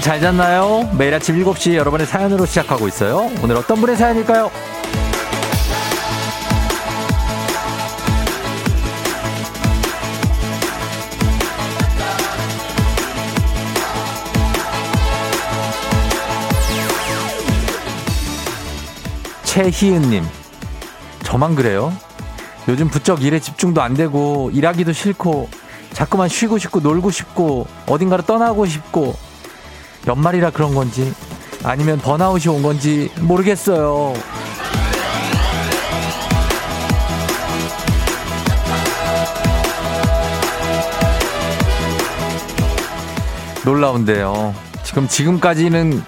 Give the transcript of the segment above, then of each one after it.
여러분 잘 잤나요? 매일 아침 7시 여러분의 사연으로 시작하고 있어요. 오늘 어떤 분의 사연일까요? 최희은님, 저만 그래요? 요즘 부쩍 일에 집중도 안 되고 일하기도 싫고 자꾸만 쉬고 싶고 놀고 싶고 어딘가로 떠나고 싶고 연말이라 그런 건지 아니면 번아웃이 온 건지 모르겠어요. 놀라운데요. 지금 지금까지는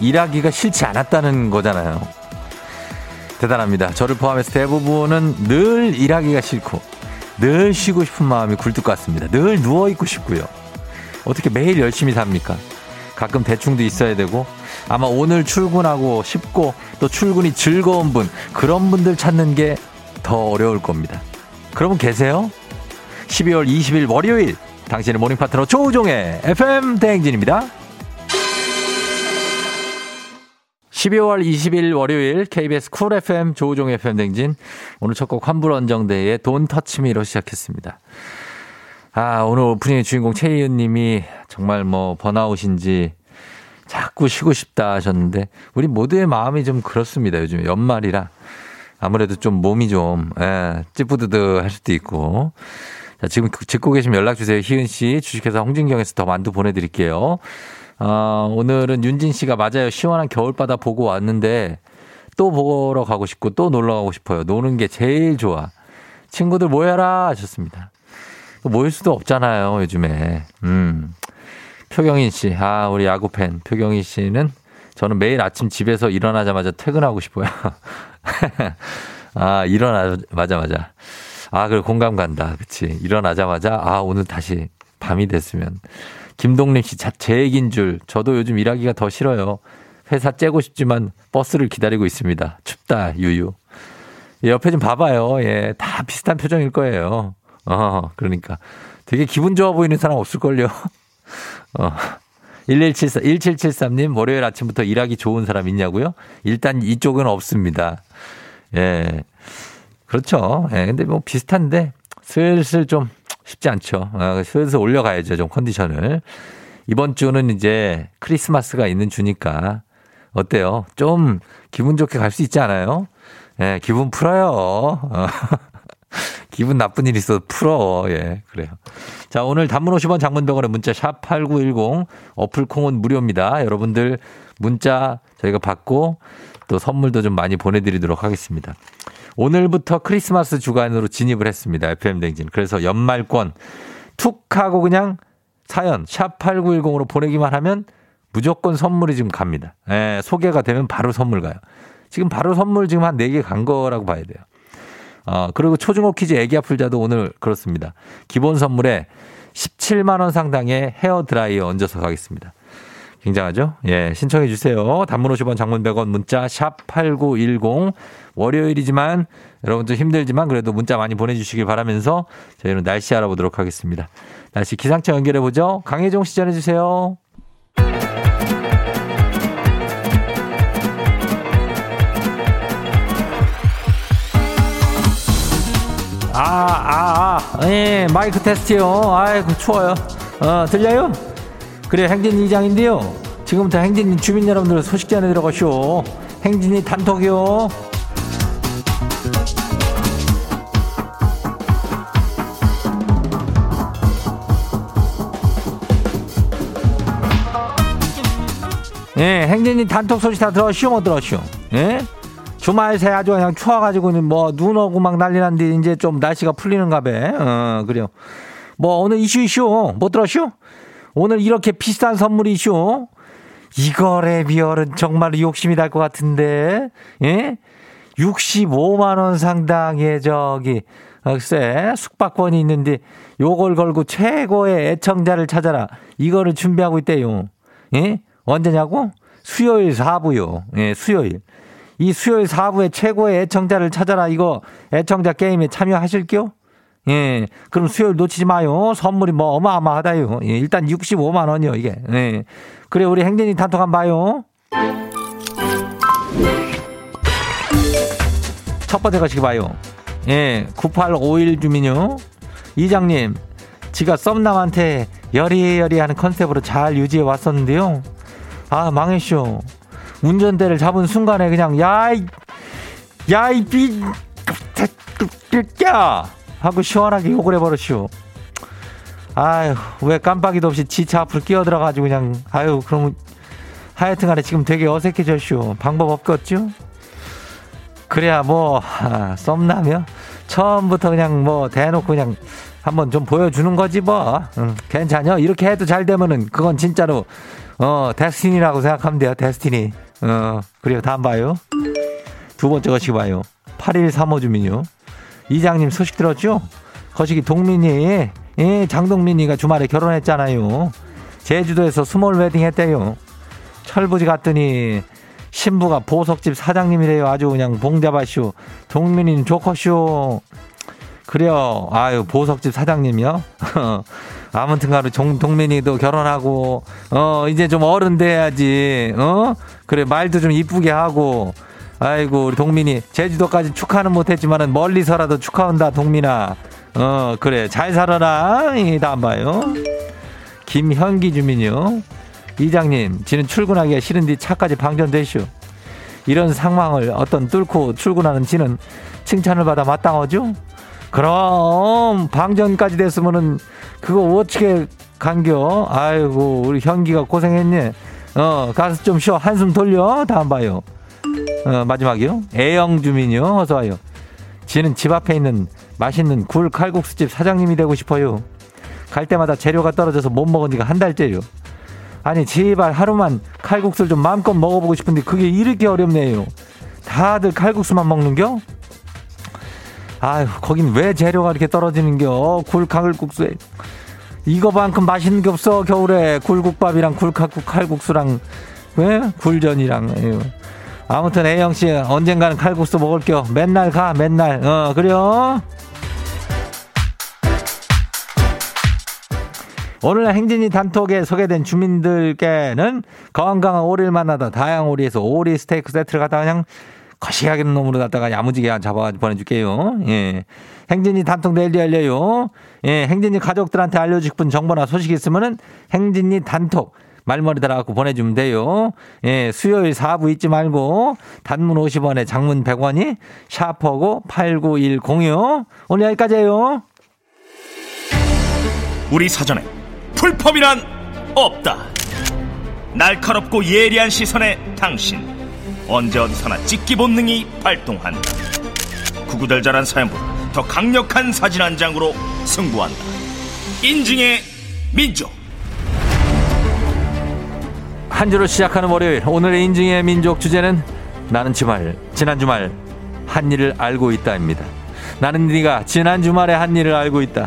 일하기가 싫지 않았다는 거잖아요. 대단합니다. 저를 포함해서 대부분은 늘 일하기가 싫고 늘 쉬고 싶은 마음이 굴뚝 같습니다. 늘 누워 있고 싶고요. 어떻게 매일 열심히 삽니까? 가끔 대충도 있어야 되고 아마 오늘 출근하고 싶고 또 출근이 즐거운 분 그런 분들 찾는 게 더 어려울 겁니다. 그러면 계세요? 12월 20일 월요일 당신의 모닝 파트너 조우종의 FM 대행진입니다. 12월 20일 월요일 KBS Cool FM 조우종 FM 대행진 오늘 첫 곡 환불 원정대의 돈 터치미로 시작했습니다. 아 오늘 오프닝의 주인공 최희은 님이 정말 뭐 번아웃인지 자꾸 쉬고 싶다 하셨는데 우리 모두의 마음이 좀 그렇습니다. 요즘 연말이라 아무래도 좀 몸이 좀 예, 찌뿌드드 할 수도 있고 자, 지금 듣고 계시면 연락 주세요. 희은 씨 주식회사 홍진경에서 더 만두 보내드릴게요. 어, 오늘은 윤진 씨가 맞아요. 시원한 겨울바다 보고 왔는데 또 보러 가고 싶고 또 놀러 가고 싶어요. 노는 게 제일 좋아. 친구들 모여라 하셨습니다. 모일 수도 없잖아요, 요즘에. 음. 표경인 씨, 아, 우리 야구 팬 표경인 씨는 저는 매일 아침 집에서 일어나자마자 퇴근하고 싶어요. 아, 일어나자마자. 아, 그래, 공감 간다. 그치. 일어나자마자, 아, 오늘 다시 밤이 됐으면. 김동림 씨, 제 얘기인 줄. 저도 요즘 일하기가 더 싫어요. 회사 째고 싶지만 버스를 기다리고 있습니다. 춥다, 유유. 예, 옆에 좀 봐봐요. 예, 다 비슷한 표정일 거예요. 어, 그러니까. 되게 기분 좋아 보이는 사람 없을걸요. 어. 1174, 1773님, 월요일 아침부터 일하기 좋은 사람 있냐고요? 일단 이쪽은 없습니다. 예. 그렇죠. 예. 근데 뭐 비슷한데 슬슬 좀 쉽지 않죠. 아, 슬슬 올려가야죠. 좀 컨디션을. 이번 주는 이제 크리스마스가 있는 주니까 어때요? 좀 기분 좋게 갈 수 있지 않아요? 예, 기분 풀어요. 어. 기분 나쁜 일 있어도 풀어. 예, 그래요. 자, 오늘 단문 50원 장문병원의 문자 샵 8910 어플 콩은 무료입니다. 여러분들 문자 저희가 받고 또 선물도 좀 많이 보내드리도록 하겠습니다. 오늘부터 크리스마스 주간으로 진입을 했습니다. FM댕진. 그래서 연말권 툭 하고 그냥 사연 샵 8910으로 보내기만 하면 무조건 선물이 지금 갑니다. 예, 소개가 되면 바로 선물 가요. 지금 바로 선물 지금 한 4개 간 거라고 봐야 돼요. 어, 그리고 초중고 퀴즈 애기 아플 자도 오늘 그렇습니다. 기본 선물에 17만 원 상당의 헤어 드라이어 얹어서 가겠습니다. 굉장하죠? 예, 신청해 주세요. 단문 50원 장문 100원 문자 샵 8910 월요일이지만 여러분들 힘들지만 그래도 문자 많이 보내주시길 바라면서 저희는 날씨 알아보도록 하겠습니다. 날씨 기상청 연결해 보죠. 강혜종 시 전해 주세요. 아, 아, 아, 예, 마이크 테스트요. 아이고, 추워요. 어, 들려요? 그래, 행진 이장인데요. 지금부터 행진 주민 여러분들 소식 전해 들어가시오. 행진이 단톡이요. 예, 행진이 단톡 소식 다 들었시오, 못 들었시오? 예? 주말 새 아주 그냥 추워가지고는 뭐 눈 오고 막 난리 난데 이제 좀 날씨가 풀리는가 봐. 어, 그래요. 뭐 오늘 이슈 이슈 못 들었슈? 오늘 이렇게 비싼 선물이 이슈? 이거래 비열은 정말 욕심이 날 것 같은데, 예? 65만 원 상당의 저기, 글쎄, 숙박권이 있는데, 요걸 걸고 최고의 애청자를 찾아라. 이거를 준비하고 있대요. 예? 언제냐고? 수요일 4부요. 예, 수요일. 이 수요일 4부에 최고의 애청자를 찾아라. 이거 애청자 게임에 참여하실게요? 예. 그럼 수요일 놓치지 마요. 선물이 뭐 어마어마하다요. 예. 일단 65만 원이요, 이게. 예. 그래, 우리 행진이 단톡 한번 봐요. 첫 번째 것이 봐요. 예. 9851 주민요. 이장님, 지가 썸남한테 여리여리하는 컨셉으로 잘 유지해 왔었는데요. 아, 망했쇼. 운전대를 잡은 순간에 그냥, 야이, 야이, 비, 야! 하고 시원하게 욕을 해버렸쇼. 아유, 왜 깜빡이도 없이 지차 앞으로 끼어들어가지고 그냥, 아유, 그럼, 하여튼 간에 지금 되게 어색해졌쇼. 방법 없겠죠? 그래야 뭐, 아, 썸남이요? 처음부터 그냥 뭐, 대놓고 그냥 한번 좀 보여주는 거지 뭐. 응, 괜찮요? 이렇게 해도 잘 되면은 그건 진짜로, 어, 데스티니라고 생각하면 돼요, 데스티니. 어, 그래요. 다음 봐요. 두 번째 거시기 봐요. 8135 주민요. 이장님 소식 들었죠? 거시기 동민이, 예, 장동민이가 주말에 결혼했잖아요. 제주도에서 small wedding 했대요. 철부지 같더니 신부가 보석집 사장님이래요. 아주 그냥 봉잡았쇼. 동민이는 좋겠쇼. 그래요. 아유, 보석집 사장님이요? 아무튼 가로 동민이도 결혼하고, 어, 이제 좀 어른 돼야지, 어? 그래, 말도 좀 이쁘게 하고, 아이고, 우리 동민이 제주도까지 축하는 못했지만은 멀리서라도 축하한다, 동민아. 어, 그래, 잘 살아라. 이 다음 봐요. 김현기 주민요. 이장님, 지는 출근하기가 싫은데 차까지 방전되시오. 이런 상황을 어떤 뚫고 출근하는 지는 칭찬을 받아 마땅하죠? 그럼 방전까지 됐으면은 그거 어떻게 간겨? 아이고 우리 현기가 고생했네. 어 가서 좀 쉬어 한숨 돌려. 다음 봐요. 어 마지막이요. 애영 주민요 어서 와요. 지는 집 앞에 있는 맛있는 굴 칼국수집 사장님이 되고 싶어요. 갈 때마다 재료가 떨어져서 못 먹은 지가 한 달째요. 아니 제발 하루만 칼국수를 좀 마음껏 먹어보고 싶은데 그게 이렇게 어렵네요. 다들 칼국수만 먹는겨? 아유, 거긴 왜 재료가 이렇게 떨어지는겨? 굴칼국수에. 이거만큼 맛있는 게 없어, 겨울에. 굴국밥이랑 굴칼국, 칼국수랑, 왜? 굴전이랑. 에휴. 아무튼 A형씨, 언젠가는 칼국수 먹을게요. 맨날 가, 맨날. 어, 그래요? 오늘 행진이 단톡에 소개된 주민들께는 건강한 오리를 만나다 다양한 오리에서 오리 스테이크 세트를 갖다 그냥 거시하게 놈으로 갖다가 야무지게 잡아 보내줄게요. 예. 행진이 단톡 내일 열려요. 예. 행진이 가족들한테 알려주고 싶은 정보나 소식 있으면은 행진이 단톡 말머리 달아갖고 보내주면 돼요. 예. 수요일 4부 잊지 말고 단문 50원에 장문 100원이 샤퍼고 89106 오늘 여기까지예요. 우리 사전에 풀펌이란 없다. 날카롭고 예리한 시선에 당신. 언제 어디서나 찍기 본능이 발동한다. 구구절절한 사연보다 더 강력한 사진 한 장으로 승부한다. 인증의 민족. 한 주로 시작하는 월요일 오늘의 인증의 민족 주제는 나는 주말 지난 주말 한 일을 알고 있다입니다. 나는 네가 지난 주말에 한 일을 알고 있다.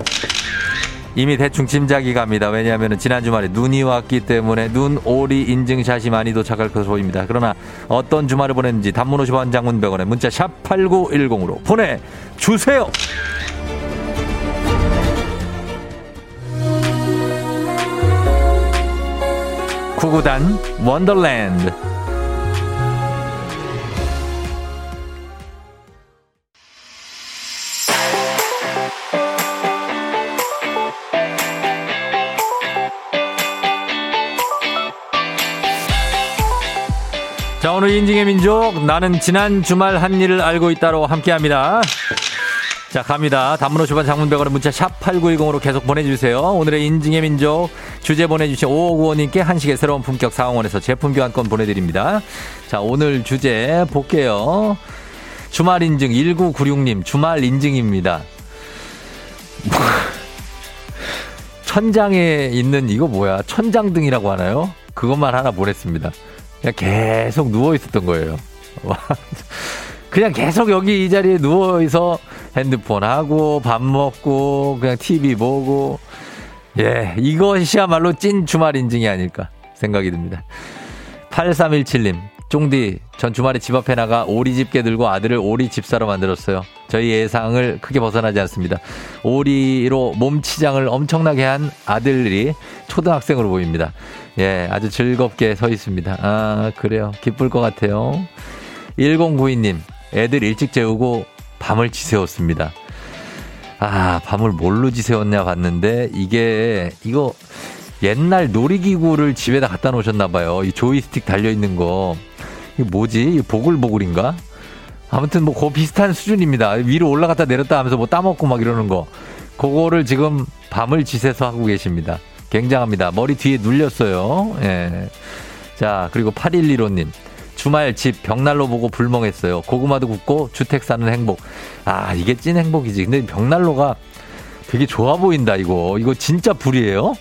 이미 대충 짐작이 갑니다. 왜냐하면 지난 주말에 눈이 왔기 때문에 눈 오리 인증샷이 많이 도착할 것으로 보입니다. 그러나 어떤 주말을 보냈는지 단문 50원 장문 100원에 문자 샵 8910으로 보내주세요. 구구단 원더랜드 오늘 인증의 민족, 나는 지난 주말 한 일을 알고 있다로 함께 합니다. 자, 갑니다. 단문 50원 장문백원의 문자 샵 8910으로 계속 보내주세요. 오늘의 인증의 민족 주제 보내주신 5595님께 한식의 새로운 품격 상황원에서 제품 교환권 보내드립니다. 자, 오늘 주제 볼게요. 주말 인증 1996님, 주말 인증입니다. 천장에 있는 이거 뭐야? 천장등이라고 하나요? 그것만 하나 보냈습니다. 그냥 계속 누워 있었던 거예요. 그냥 계속 여기 이 자리에 누워 있어 핸드폰 하고 밥 먹고 그냥 TV 보고 예, 이것이야말로 찐 주말 인증이 아닐까 생각이 듭니다. 8317님, 쫑디, 전 주말에 집 앞에 나가 오리 집게 들고 아들을 오리 집사로 만들었어요. 저희 예상을 크게 벗어나지 않습니다. 오리로 몸치장을 엄청나게 한 아들이 초등학생으로 보입니다. 예, 아주 즐겁게 서 있습니다. 아, 그래요. 기쁠 것 같아요. 1092님, 애들 일찍 재우고 밤을 지새웠습니다. 아, 밤을 뭘로 지새웠냐 봤는데, 이게, 이거, 옛날 놀이기구를 집에다 갖다 놓으셨나봐요. 이 조이스틱 달려있는 거. 이게 뭐지? 보글보글인가? 아무튼 뭐, 그 비슷한 수준입니다. 위로 올라갔다 내렸다 하면서 뭐 따먹고 막 이러는 거. 그거를 지금 밤을 지새서 하고 계십니다. 굉장합니다. 머리 뒤에 눌렸어요. 예. 자, 그리고 8115님. 주말 집 벽난로 보고 불멍했어요. 고구마도 굽고 주택 사는 행복. 아, 이게 찐 행복이지. 근데 벽난로가 되게 좋아 보인다, 이거. 이거 진짜 불이에요?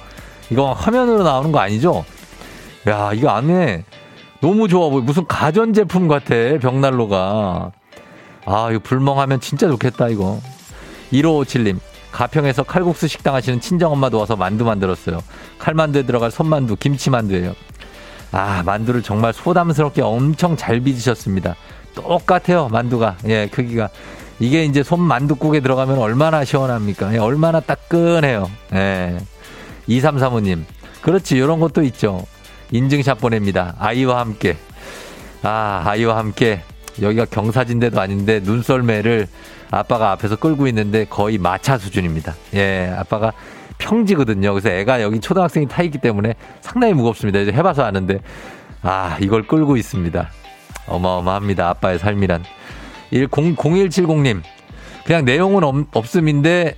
이거 화면으로 나오는 거 아니죠? 야, 이거 안에 너무 좋아 보여. 무슨 가전제품 같아, 벽난로가. 아, 이거 불멍하면 진짜 좋겠다, 이거. 1557님. 가평에서 칼국수 식당 하시는 친정엄마 도 와서 만두 만들었어요. 칼만두에 들어갈 손만두, 김치만두예요. 아, 만두를 정말 소담스럽게 엄청 잘 빚으셨습니다. 똑같아요, 만두가. 예, 크기가. 이게 이제 손 만두국에 들어가면 얼마나 시원합니까? 예, 얼마나 따끈해요. 예. 2335님. 그렇지, 이런 것도 있죠. 인증샷 보냅니다. 아이와 함께. 아, 아이와 함께. 여기가 경사진대도 아닌데 눈썰매를 아빠가 앞에서 끌고 있는데 거의 마차 수준입니다. 예, 아빠가 평지거든요. 그래서 애가 여기 초등학생이 타 있기 때문에 상당히 무겁습니다. 이제 해봐서 아는데 아 이걸 끌고 있습니다. 어마어마합니다. 아빠의 삶이란. 0170님 그냥 내용은 없, 없음인데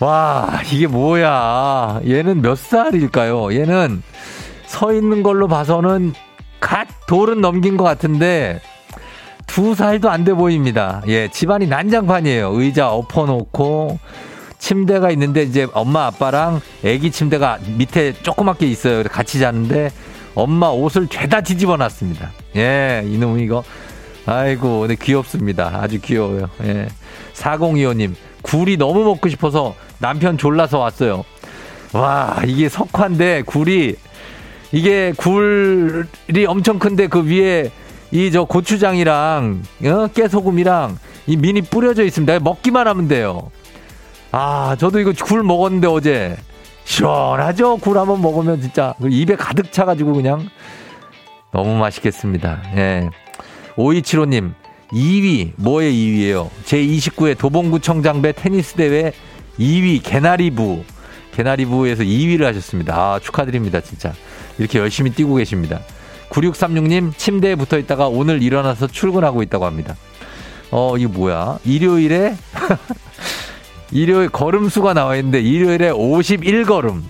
와 이게 뭐야 얘는 몇 살일까요? 얘는 서 있는 걸로 봐서는 갓 돌은 넘긴 것 같은데 두 살도 안 돼 보입니다. 예, 집안이 난장판이에요. 의자 엎어놓고 침대가 있는데 이제 엄마 아빠랑 애기 침대가 밑에 조그맣게 있어요. 같이 자는데 엄마 옷을 죄다 뒤집어 놨습니다. 예, 이놈 이거. 아이고, 근데 귀엽습니다. 아주 귀여워요. 예. 4025님, 굴이 너무 먹고 싶어서 남편 졸라서 왔어요. 와, 이게 석화인데 굴이, 이게 굴이 엄청 큰데 그 위에 이 저 고추장이랑, 어? 깨소금이랑 이 미니 뿌려져 있습니다. 먹기만 하면 돼요. 아, 저도 이거 굴 먹었는데 어제. 시원하죠? 굴 한번 먹으면 진짜 그 입에 가득 차가지고 그냥 너무 맛있겠습니다. 예. 5275님, 2위, 뭐의 2위예요? 제29회 도봉구청장배 테니스 대회 2위 개나리부. 개나리부에서 2위를 하셨습니다. 아, 축하드립니다, 진짜. 이렇게 열심히 뛰고 계십니다. 9636님, 침대에 붙어 있다가 오늘 일어나서 출근하고 있다고 합니다. 어, 이거 뭐야? 일요일에 일요일 걸음수가 나와 있는데 일요일에 51걸음.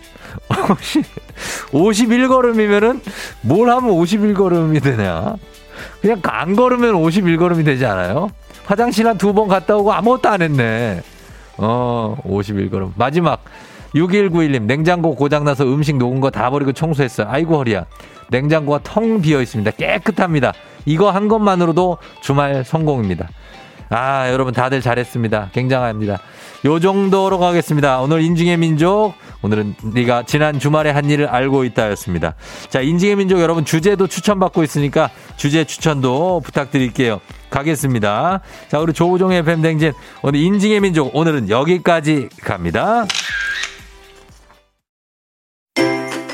51걸음이면은 뭘 하면 51걸음이 되냐? 그냥 안 걸으면 51걸음이 되지 않아요? 화장실 한 두 번 갔다 오고 아무것도 안 했네. 어, 51걸음. 마지막 6191님 냉장고 고장나서 음식 녹은 거 다 버리고 청소했어요. 아이고 허리야. 냉장고가 텅 비어 있습니다. 깨끗합니다. 이거 한 것만으로도 주말 성공입니다. 아, 여러분 다들 잘했습니다. 굉장합니다. 요 정도로 가겠습니다. 오늘 인증의 민족. 오늘은 네가 지난 주말에 한 일을 알고 있다였습니다. 자, 인증의 민족 여러분 주제도 추천받고 있으니까 주제 추천도 부탁드릴게요. 가겠습니다. 자, 우리 조우종의 FM 대행진 오늘 인증의 민족 오늘은 여기까지 갑니다.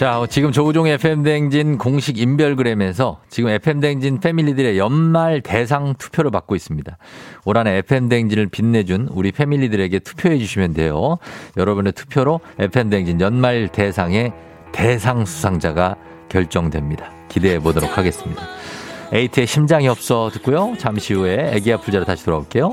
자, 지금 조우종의 FM대행진 공식 인별그램에서 지금 FM대행진 패밀리들의 연말 대상 투표를 받고 있습니다. 올 한해 FM대행진을 빛내준 우리 패밀리들에게 투표해 주시면 돼요. 여러분의 투표로 FM대행진 연말 대상의 대상 수상자가 결정됩니다. 기대해 보도록 하겠습니다. 에이트의 심장이 없어 듣고요. 잠시 후에 애기 아플 자로 다시 돌아올게요.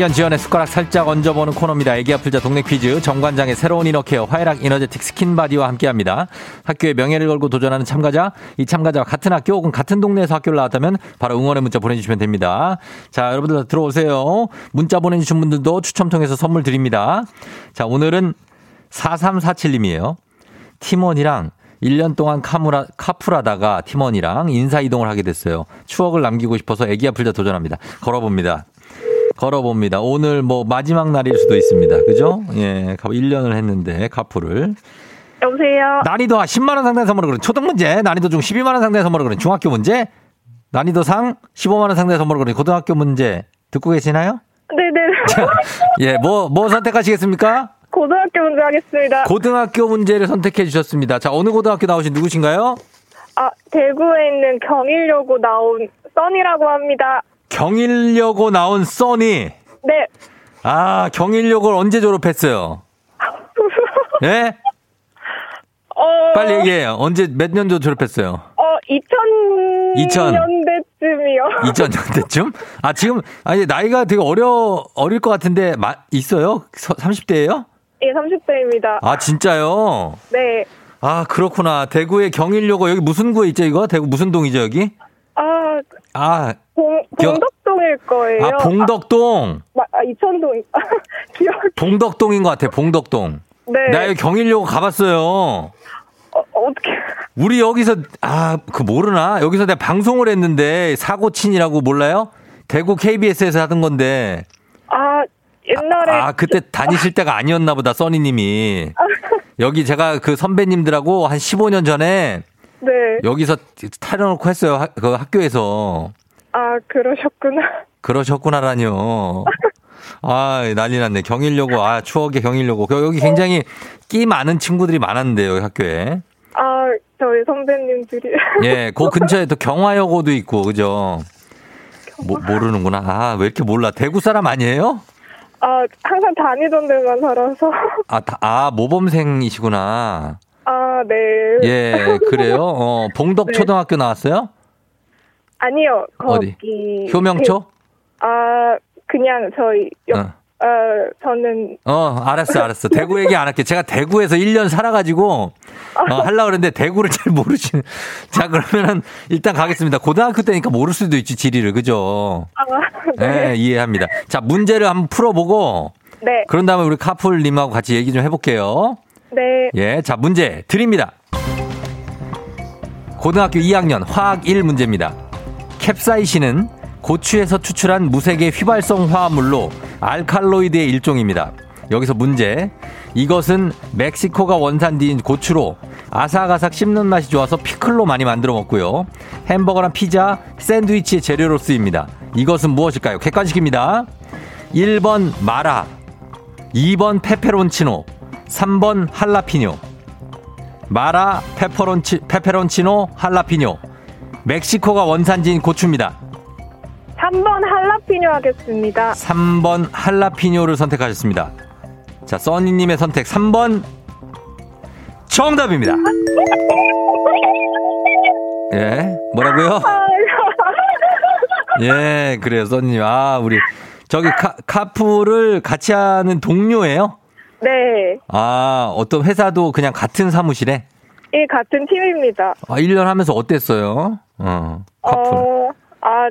학연 지연의 숟가락 살짝 얹어보는 코너입니다. 애기 아플 자 동네 퀴즈 정관장의 새로운 inner care 화애락 이너제틱 스킨바디와 함께합니다. 학교의 명예를 걸고 도전하는 참가자 이 참가자와 같은 학교 혹은 같은 동네에서 학교를 나왔다면 바로 응원의 문자 보내주시면 됩니다. 자 여러분들 들어오세요. 문자 보내주신 분들도 추첨 통해서 선물 드립니다. 자 오늘은 4347님이에요. 팀원이랑 1년 동안 카무라, 카풀하다가 팀원이랑 인사이동을 하게 됐어요. 추억을 남기고 싶어서 애기 아플 자 도전합니다. 걸어봅니다. 걸어봅니다. 오늘 뭐 마지막 날일 수도 있습니다. 그죠? 예, 1년을 했는데 카풀을. 여보세요. 난이도 10만 원 상당의 선물을 그런 초등 문제, 난이도 중 12만 원 상당의 선물을 그런 중학교 문제, 난이도 상 15만 원 상당의 선물을 그런 고등학교 문제 듣고 계시나요? 네네. 예, 뭐, 뭐 선택하시겠습니까? 고등학교 문제 하겠습니다. 고등학교 문제를 선택해 주셨습니다. 자, 어느 고등학교 나오신 누구신가요? 아, 대구에 있는 경일여고 나온 써니라고 합니다. 경일여고 나온 써니. 네. 아, 경일여고를 언제 졸업했어요? 예? 어, 빨리 얘기해요. 언제, 몇 년도 졸업했어요? 어, 2000 2000. 년대쯤이요. 2000년대쯤? 아, 지금, 아니, 나이가 되게 어려, 어릴 것 같은데, 마, 있어요? 30대예요 예, 30대입니다. 아, 진짜요? 네. 아, 그렇구나. 대구의 경일여고, 여기 무슨 구에 있죠, 이거? 대구 무슨 동이죠, 여기? 아, 아, 봉, 겨- 봉덕동일 거예요. 아, 봉덕동. 아, 아, 이천동. 기억. 봉덕동인 것 같아, 봉덕동. 네. 나 여기 경일여고 가봤어요. 어, 어떻게. 우리 여기서, 아, 그 모르나? 여기서 내가 방송을 했는데, 사고친이라고 몰라요? 대구 KBS에서 하던 건데. 아, 옛날에. 아, 그때 다니실 때가 아니었나 보다, 써니님이. 여기 제가 그 선배님들하고 한 15년 전에 네. 여기서 타려놓고 했어요, 하- 그 학교에서. 아, 그러셨구나. 그러셨구나라뇨. 아, 난리 났네. 경일여고, 아, 추억의 경일여고. 여기 굉장히 끼 많은 친구들이 많았는데요, 학교에. 아, 저희 선배님들이. 예, 그 근처에 또 경화여고도 있고, 그죠? 모, 모르는구나. 아, 왜 이렇게 몰라? 대구 사람 아니에요? 아, 항상 다니던 데만 살아서. 아, 다- 아 모범생이시구나. 아, 아, 네. 예, 그래요? 어, 봉덕 네. 초등학교 나왔어요? 아니요, 어디? 거기. 효명초? 그, 아, 그냥 저희, 옆, 어. 어, 저는, 어, 알았어, 알았어. 대구 얘기 안 할게. 제가 대구에서 1년 살아가지고, 어, 하려고 그랬는데 대구를 잘 모르시는. 자, 그러면은 일단 가겠습니다. 고등학교 때니까 모를 수도 있지, 지리를. 그죠? 아, 네, 네. 이해합니다. 자, 문제를 한번 풀어보고, 네. 그런 다음에 우리 카풀님하고 같이 얘기 좀 해볼게요. 네. 예, 자, 문제 드립니다. 고등학교 2학년 화학 1 문제입니다. 캡사이신은 고추에서 추출한 무색의 휘발성 화합물로 알칼로이드의 일종입니다. 여기서 문제. 이것은 멕시코가 원산지인 고추로 아삭아삭 씹는 맛이 좋아서 피클로 많이 만들어 먹고요. 햄버거나 피자, 샌드위치의 재료로 쓰입니다. 이것은 무엇일까요? 객관식입니다. 1번 마라, 2번 페페론치노, 3번 할라피뇨. 마라, 페퍼론치, 페페론치노, 할라피뇨. 멕시코가 원산지인 고추입니다. 3번 할라피뇨 하겠습니다. 3번 할라피뇨를 선택하셨습니다. 자, 써니님의 선택 3번 정답입니다. 예, 뭐라고요? 예, 그래요, 써니님. 아, 우리 저기 카, 카풀을 같이 하는 동료예요? 네. 아, 어떤 회사도 그냥 같은 사무실에? 이 같은 팀입니다. 아, 1년 하면서 어땠어요? 어, 카풀. 어, 아,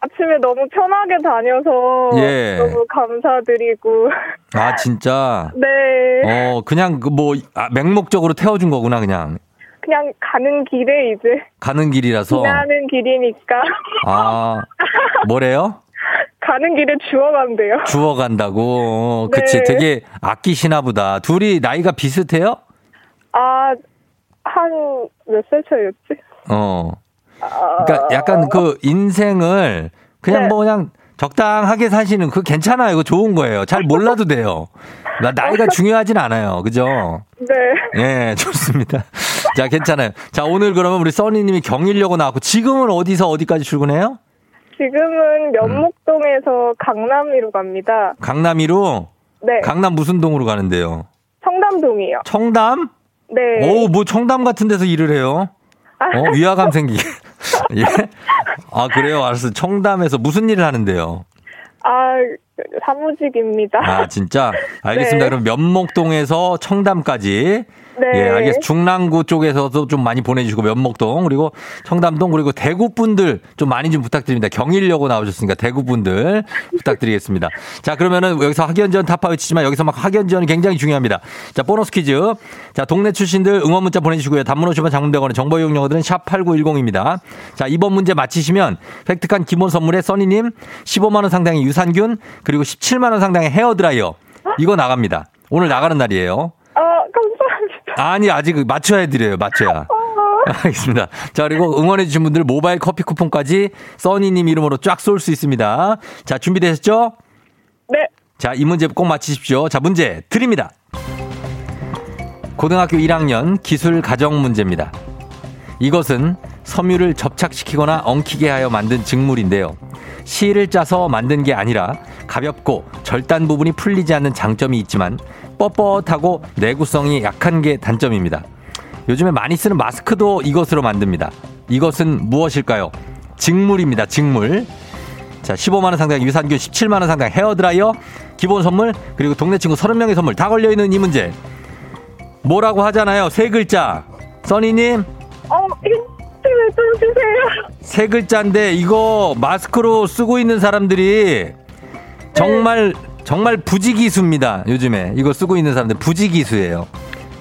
아침에 너무 편하게 다녀서 예. 너무 감사드리고 아, 진짜? 네 어, 그냥 그 뭐, 아, 맹목적으로 태워준 거구나, 그냥. 그냥 가는 길에 이제 가는 길이라서. 지나는 길이니까 아, 뭐래요? 가는 길에 주워간대요. 주워간다고. 그치. 네. 되게 아끼시나 보다. 둘이 나이가 비슷해요? 아, 한 몇 살 차이였지? 어. 아, 그러니까 약간 그 인생을 그냥 네. 뭐 그냥 적당하게 사시는 그 괜찮아요. 이거 좋은 거예요. 잘 몰라도 돼요. 나- 나이가 중요하진 않아요. 그죠? 네. 예, 좋습니다. 자, 괜찮아요. 자, 오늘 그러면 우리 써니 님이 경일려고 나왔고 지금은 어디서 어디까지 출근해요? 지금은 면목동에서 강남위로 갑니다. 강남이로 네. 강남 무슨 동으로 가는데요? 청담동이요. 청담? 네. 오, 뭐 청담 같은 데서 일을 해요? 어, 위화감 생기게. 예? 아, 그래요? 알았어. 청담에서 무슨 일을 하는데요? 아, 사무직입니다. 아, 진짜? 알겠습니다. 네. 그럼 면목동에서 청담까지. 네. 예, 알겠습니다. 중랑구 쪽에서도 좀 많이 보내주시고, 면목동, 그리고 청담동, 그리고 대구 분들 좀 많이 좀 부탁드립니다. 경일려고 나오셨으니까 대구 분들 부탁드리겠습니다. 자, 그러면은 여기서 학연지원 타파 외치지만 여기서 막 학연지원이 굉장히 중요합니다. 자, 보너스 퀴즈. 자, 동네 출신들 응원 문자 보내주시고요. 단문 50원 장문대원의 정보 이용료들은 샵 8910입니다. 자, 이번 문제 맞히시면 획득한 기본 선물에 써니님 15만 원 상당의 유산균, 그리고 17만 원 상당의 헤어 드라이어. 이거 나갑니다. 오늘 나가는 날이에요. 아, 감사합니다. 아니 아직 맞춰야 해드려요. 맞춰야. 알겠습니다. 자 그리고 응원해주신 분들 모바일 커피 쿠폰까지 써니님 이름으로 쫙 쏠 수 있습니다. 자 준비되셨죠? 네. 자 이 문제 꼭 맞히십시오. 자 문제 드립니다. 고등학교 1학년 기술 가정 문제입니다. 이것은 섬유를 접착시키거나 엉키게 하여 만든 직물인데요. 실을 짜서 만든 게 아니라 가볍고 절단 부분이 풀리지 않는 장점이 있지만 뻣뻣하고 내구성이 약한 게 단점입니다. 요즘에 많이 쓰는 마스크도 이것으로 만듭니다. 이것은 무엇일까요? 직물입니다. 직물. 자, 15만원 상당 유산균, 17만원 상당 헤어드라이어, 기본 선물, 그리고 동네 친구 30명의 선물 다 걸려있는 이 문제. 뭐라고 하잖아요. 세 글자. 써니님, 어, 힌트를 좀 주세요. 세 글자인데 이거 마스크로 쓰고 있는 사람들이 정말 정말 부지기수입니다. 요즘에 이거 쓰고 있는 사람들 부지기수예요.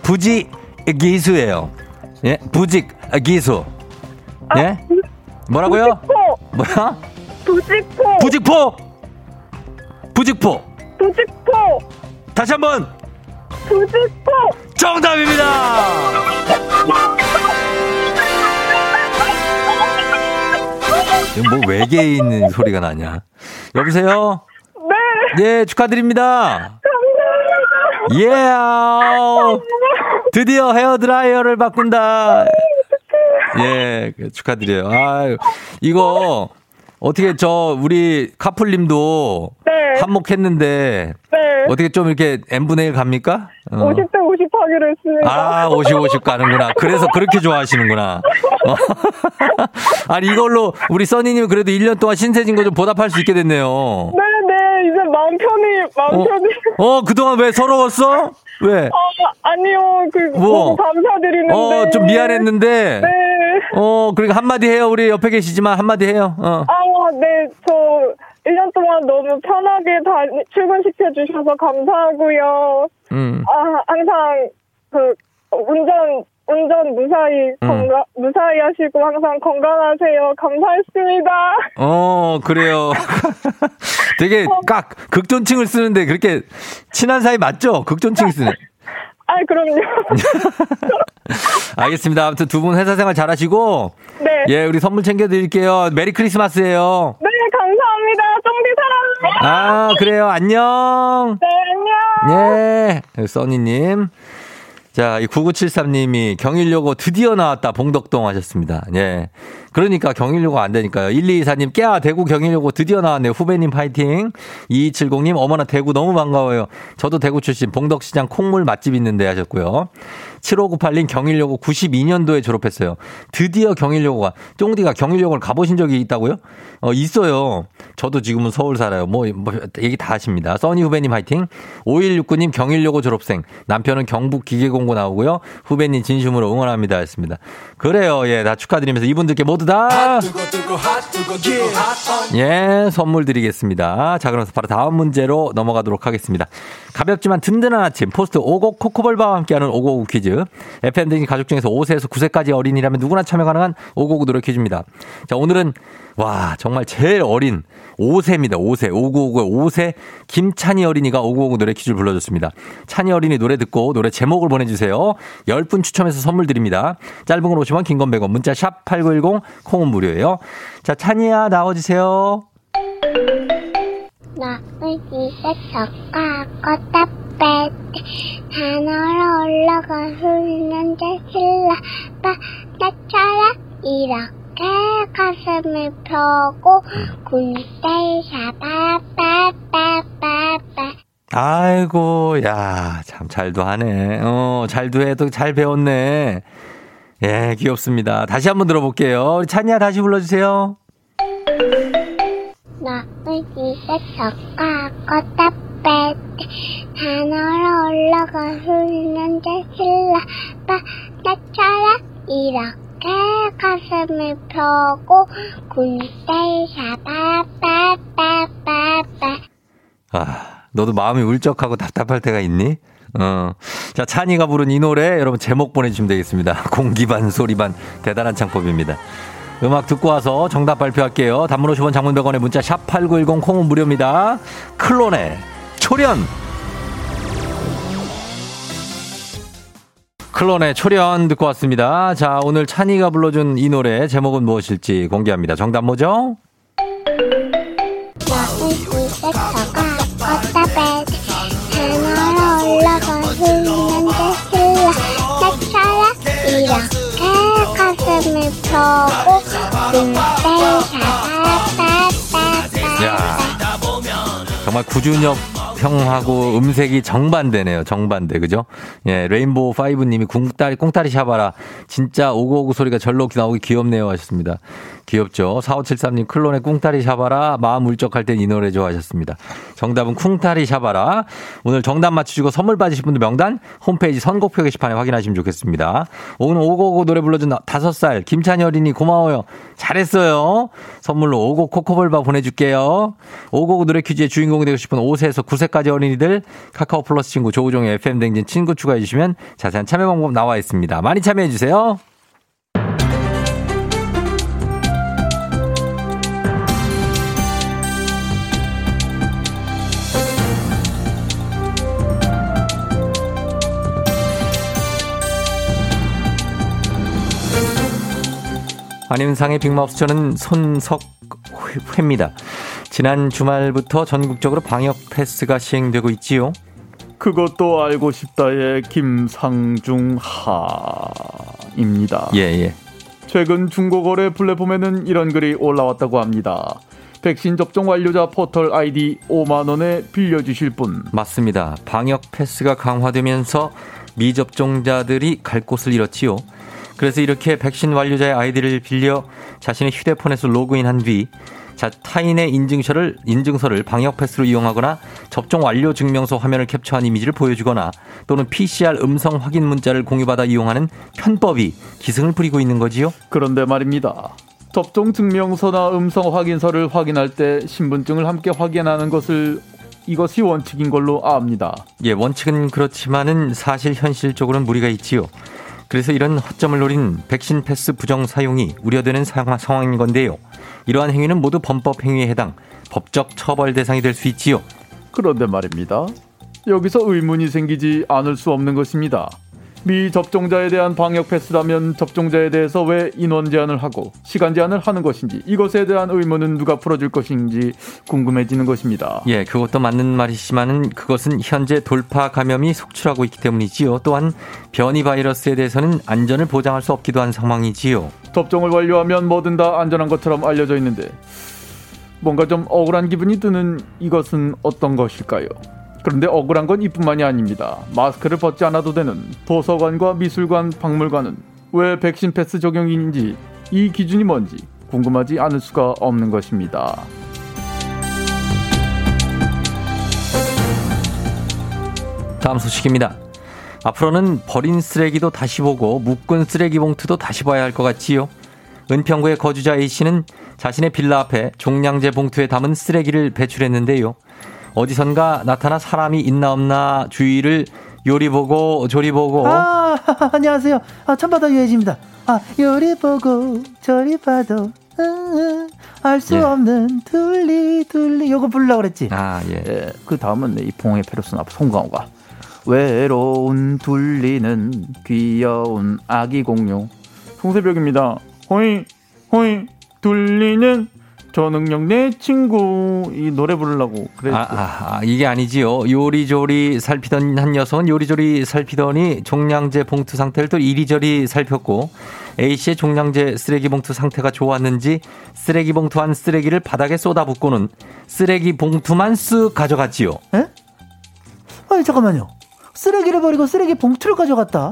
부지기수예요. 예, 부직기수. 예? 뭐라고요? 부직포, 뭐야? 부직포, 부직포. 부직포. 부직포, 다시 한번 부직포. 정답입니다. 뭐 외계에 있는 소리가 나냐? 여보세요? 네. 예, 축하드립니다. 예, 드디어 헤어 드라이어를 바꾼다. 예, 축하드려요. 아 이거 어떻게 저 우리 카풀님도 네. 한몫했는데 네. 어떻게 좀 이렇게 n분의 1 갑니까? 어. 50대 50 하기로 했습니다. 아, 50, 50 가는구나. 그래서 그렇게 좋아하시는구나. 어. 아니, 이걸로 우리 써니님 그래도 1년 동안 신세진 거 좀 보답할 수 있게 됐네요. 네네, 이제 마음 편히, 마음 어, 편히. 어 그동안 왜 서러웠어? 왜? 아, 아니요, 그, 뭐? 너무 감사드리는데. 어, 좀 미안했는데. 네. 어, 그러니까 한마디 해요. 우리 옆에 계시지만 한마디 해요. 어. 아, 네, 저 1년 동안 너무 편하게 다 출근시켜 주셔서 감사하고요. 음. 아, 항상 그 운전, 운전 무사히 음. 건강, 무사히 하시고 항상 건강하세요. 감사했습니다. 어, 그래요. 되게 깍, 극존칭을 쓰는데 그렇게 친한 사이 맞죠? 극존칭 쓰는. 아, 그럼요. 알겠습니다. 아무튼 두 분 회사 생활 잘 하시고. 네. 예, 우리 선물 챙겨드릴게요. 메리 크리스마스예요 네, 감사합니다. 쫑디 사랑합니다. 아, 그래요. 안녕. 네, 안녕. 예. 써니님. 자, 이 9973님이 경일여고 드디어 나왔다. 봉덕동 하셨습니다. 예. 그러니까 경일여고 안 되니까요. 1224님, 깨아, 대구 경일여고 드디어 나왔네요. 후배님 파이팅. 2270님, 어머나 대구 너무 반가워요. 저도 대구 출신 봉덕시장 콩물 맛집 있는데 하셨고요. 7598님, 경일여고 92년도에 졸업했어요. 드디어 경일여고가, 쫑디가 경일여고를 가보신 적이 있다고요? 어, 있어요. 저도 지금은 서울 살아요. 뭐, 뭐 얘기 다 하십니다. 써니 후배님 파이팅. 5169님, 경일여고 졸업생. 남편은 경북 기계공고 나오고요. 후배님 진심으로 응원합니다. 했습니다. 그래요. 예, 다 축하드리면서 이분들께 모두 다. 예, 선물 드리겠습니다. 자, 그럼 바로 다음 문제로 넘어가도록 하겠습니다. 가볍지만 든든한 아침, 포스트 오곡 코코볼바와 함께하는 오곡 퀴즈. FM대행진 가족 중에서 5세에서 9세까지 어린이라면 누구나 참여 가능한 오곡 노래 퀴즈입니다. 자, 오늘은 와, 정말 제일 어린 5세입니다. 5세. 5959의 5세 김찬희 어린이가 5959 노래 퀴즈를 불러줬습니다. 찬희 어린이 노래 듣고 노래 제목을 보내주세요. 10분 추첨해서 선물 드립니다. 짧은 건 50원 긴 건 100원, 문자 샵 8910, 콩은 무료예요. 자, 찬희야, 나와주세요. 너의 집에 젓가 껐다 하늘로 올라가 흐르는데 신라봐 나처럼 이 렇게 가슴을 펴고 군대 샤바바바바바 아이고, 야, 참 잘도 하네. 어, 잘도 해도 잘 배웠네. 예, 귀엽습니다. 다시 한번 들어볼게요. 우리 찬이야 다시 불러주세요. 하늘로 올라가 흐르는데 신라봐 나처럼 이렇게 가슴을 펴고 군대 샤바바바바바 아, 너도 마음이 울적하고 답답할 때가 있니? 어. 자, 찬이가 부른 이 노래 여러분 제목 보내주시면 되겠습니다. 공기반, 소리반, 대단한 창법입니다. 음악 듣고 와서 정답 발표할게요. 단문 50원 장문 100원의 문자 샵8910 콩은 무료입니다. 클론의 초련! 클론의 초련 듣고 왔습니다. 자, 오늘 찬이가 불러준 이 노래 제목은 무엇일지 공개합니다. 정답 뭐죠? 야 정말 구준엽 형하고 음색이 정반대네요. 정반대. 그죠? 예, 레인보우 파이브 님이 꿍따리, 꿍따리 샤바라. 진짜 오구오구 소리가 절로 나오기 귀엽네요. 하셨습니다. 귀엽죠? 4573 님 클론의 꿍따리 샤바라. 마음 울적할 땐 이 노래 좋아하셨습니다. 정답은 쿵따리 샤바라. 오늘 정답 맞추시고 선물 받으실 분들 명단 홈페이지 선곡표 게시판에 확인하시면 좋겠습니다. 오늘 오고오고 노래 불러준 다섯 살 김찬희 어린이 고마워요. 잘했어요. 선물로 오고 코코볼바 보내줄게요. 오고오고 노래 퀴즈의 주인공이 되고 싶은 5세에서 9세 까지 어린이들 카카오 플러스 친구 조우종의 FM 댕진 친구 추가해 주시면 자세한 참여 방법 나와 있습니다. 많이 참여해 주세요. 안윤상의 빅마우스 저는 손석회입니다. 지난 주말부터 전국적으로 방역 패스가 시행되고 있지요. 그것도 알고 싶다의 김상중 하입니다. 예, 예. 최근 중고거래 플랫폼에는 이런 글이 올라왔다고 합니다. 백신 접종 완료자 포털 아이디 5만 원에 빌려주실 분. 맞습니다. 방역 패스가 강화되면서 미접종자들이 갈 곳을 잃었지요. 그래서 이렇게 백신 완료자의 아이디를 빌려 자신의 휴대폰에서 로그인한 뒤 자, 타인의 인증서를, 인증서를 방역 패스로 이용하거나 접종 완료 증명서 화면을 캡처한 이미지를 보여주거나 또는 PCR 음성 확인 문자를 공유받아 이용하는 편법이 기승을 부리고 있는 거지요. 그런데 말입니다. 접종 증명서나 음성 확인서를 확인할 때 신분증을 함께 확인하는 것을 이것이 원칙인 걸로 압니다. 예, 원칙은 그렇지만은 사실 현실적으로는 무리가 있지요. 그래서 이런 허점을 노린 백신 패스 부정 사용이 우려되는 상황- 상황인 건데요. 이러한 행위는 모두 범법 행위에 해당 법적 처벌 대상이 될 수 있지요. 그런데 말입니다. 여기서 의문이 생기지 않을 수 없는 것입니다. 미접종자에 대한 방역 패스라면 접종자에 대해서 왜 인원 제한을 하고 시간 제한을 하는 것인지 이것에 대한 의문은 누가 풀어줄 것인지 궁금해지는 것입니다. 예, 그것도 맞는 말이지만은 그것은 현재 돌파 감염이 속출하고 있기 때문이지요. 또한 변이 바이러스에 대해서는 안전을 보장할 수 없기도 한 상황이지요. 접종을 완료하면 뭐든 다 안전한 것처럼 알려져 있는데 뭔가 좀 억울한 기분이 드는 이것은 어떤 것일까요? 그런데 억울한 건 이뿐만이 아닙니다. 마스크를 벗지 않아도 되는 도서관과 미술관, 박물관은 왜 백신 패스 적용인지 이 기준이 뭔지 궁금하지 않을 수가 없는 것입니다. 다음 소식입니다. 앞으로는 버린 쓰레기도 다시 보고 묶은 쓰레기 봉투도 다시 봐야 할 것 같지요. 은평구의 거주자 A씨는 자신의 빌라 앞에 종량제 봉투에 담은 쓰레기를 배출했는데요. 어디선가 나타나 사람이 있나 없나 주위를 요리 보고 조리 보고 아, 안녕하세요. 아, 천바다 유해진입니다. 아, 요리 보고 저리 봐도 알수 예. 없는 둘리 둘리 요거 부르려고 그랬지. 아, 예. 예, 그 다음은 이 봉의 페르소나 송강호가 외로운 둘리는 귀여운 아기 공룡 송새벽입니다. 호이 호이 둘리는 저능력 내 친구 이 노래 부르려고 그랬죠. 아, 아, 아, 이게 아니지요. 요리조리 살피던 한 녀석은 요리조리 살피더니 종량제 봉투 상태를 또 이리저리 살폈고 A씨의 종량제 쓰레기 봉투 상태가 좋았는지 쓰레기 봉투 한 쓰레기를 바닥에 쏟아붓고는 쓰레기 봉투만 쓱 가져갔지요. 에? 아니 잠깐만요. 쓰레기를 버리고 쓰레기 봉투를 가져갔다.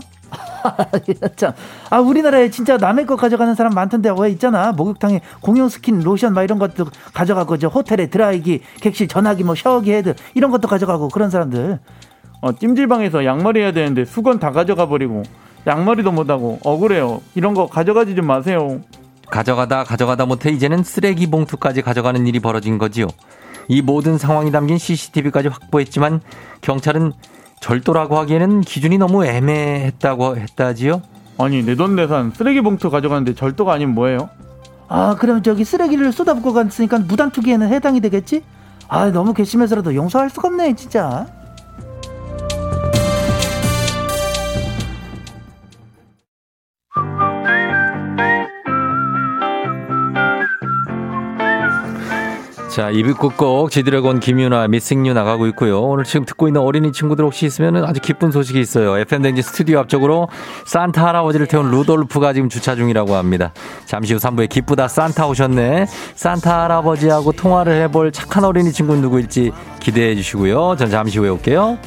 참, 아 우리나라에 진짜 남의 거 가져가는 사람 많던데 왜 있잖아 목욕탕에 공용 스킨 로션 막 이런 것도 가져가고 저 호텔에 드라이기 객실 전화기 뭐 샤워기 헤드 이런 것도 가져가고 그런 사람들 어, 찜질방에서 양말이 해야 되는데 수건 다 가져가 버리고 양말이도 못하고 억울해요. 이런 거 가져가지 좀 마세요. 가져가다 가져가다 못해 이제는 쓰레기 봉투까지 가져가는 일이 벌어진 거지요. 이 모든 상황이 담긴 CCTV까지 확보했지만 경찰은 절도라고 하기에는 기준이 너무 애매했다고 했다지요. 아니 내 돈 내산 쓰레기 봉투 가져가는데 절도가 아니면 뭐예요? 아 그럼 저기 쓰레기를 쏟아붓고 갔으니까 무단 투기에는 해당이 되겠지 아 너무 괘씸해서라도 용서할 수가 없네 진짜 자, 이부 끝곡 지드래곤 김윤아 미싱유 나가고 있고요. 오늘 지금 듣고 있는 어린이 친구들 혹시 있으면 아주 기쁜 소식이 있어요. FM댕지 스튜디오 앞쪽으로 산타 할아버지를 태운 루돌프가 지금 주차 중이라고 합니다. 잠시 후 3부에 기쁘다 산타 오셨네. 산타 할아버지하고 통화를 해볼 착한 어린이 친구는 누구일지 기대해 주시고요. 전 잠시 후에 올게요.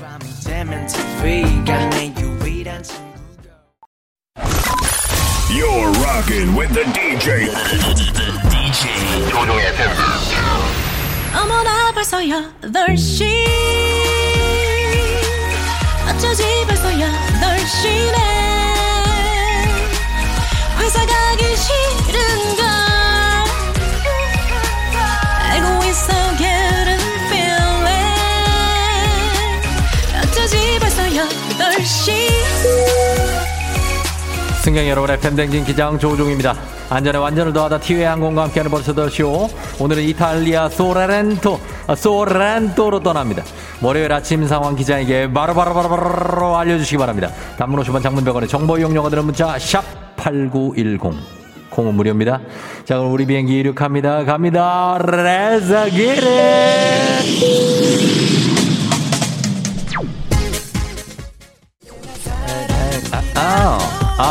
You're rocking with the DJ. DJ 조종의 어머나 벌써 8시 어쩌지 벌써 8시네. 회사 가기 싫은걸. 알고 있어 getting feeling. 어쩌지 벌써 8시 승경 여러분 FM댕진 기장 조종입니다. 안전에 완전을 더하다 티웨이 항공과 함께하는 벌써더쇼. 오늘은 이탈리아 소레렌토, 아, 소렌토로 떠납니다. 월요일 아침 상황 기자에게 바로바로바로바로 알려주시기 바랍니다. 단문 50원 장문병원의 정보 이용료가 드는 문자 샵8910. 콩은 무료입니다. 자, 그럼 우리 비행기 이륙합니다. 갑니다. 레자기레!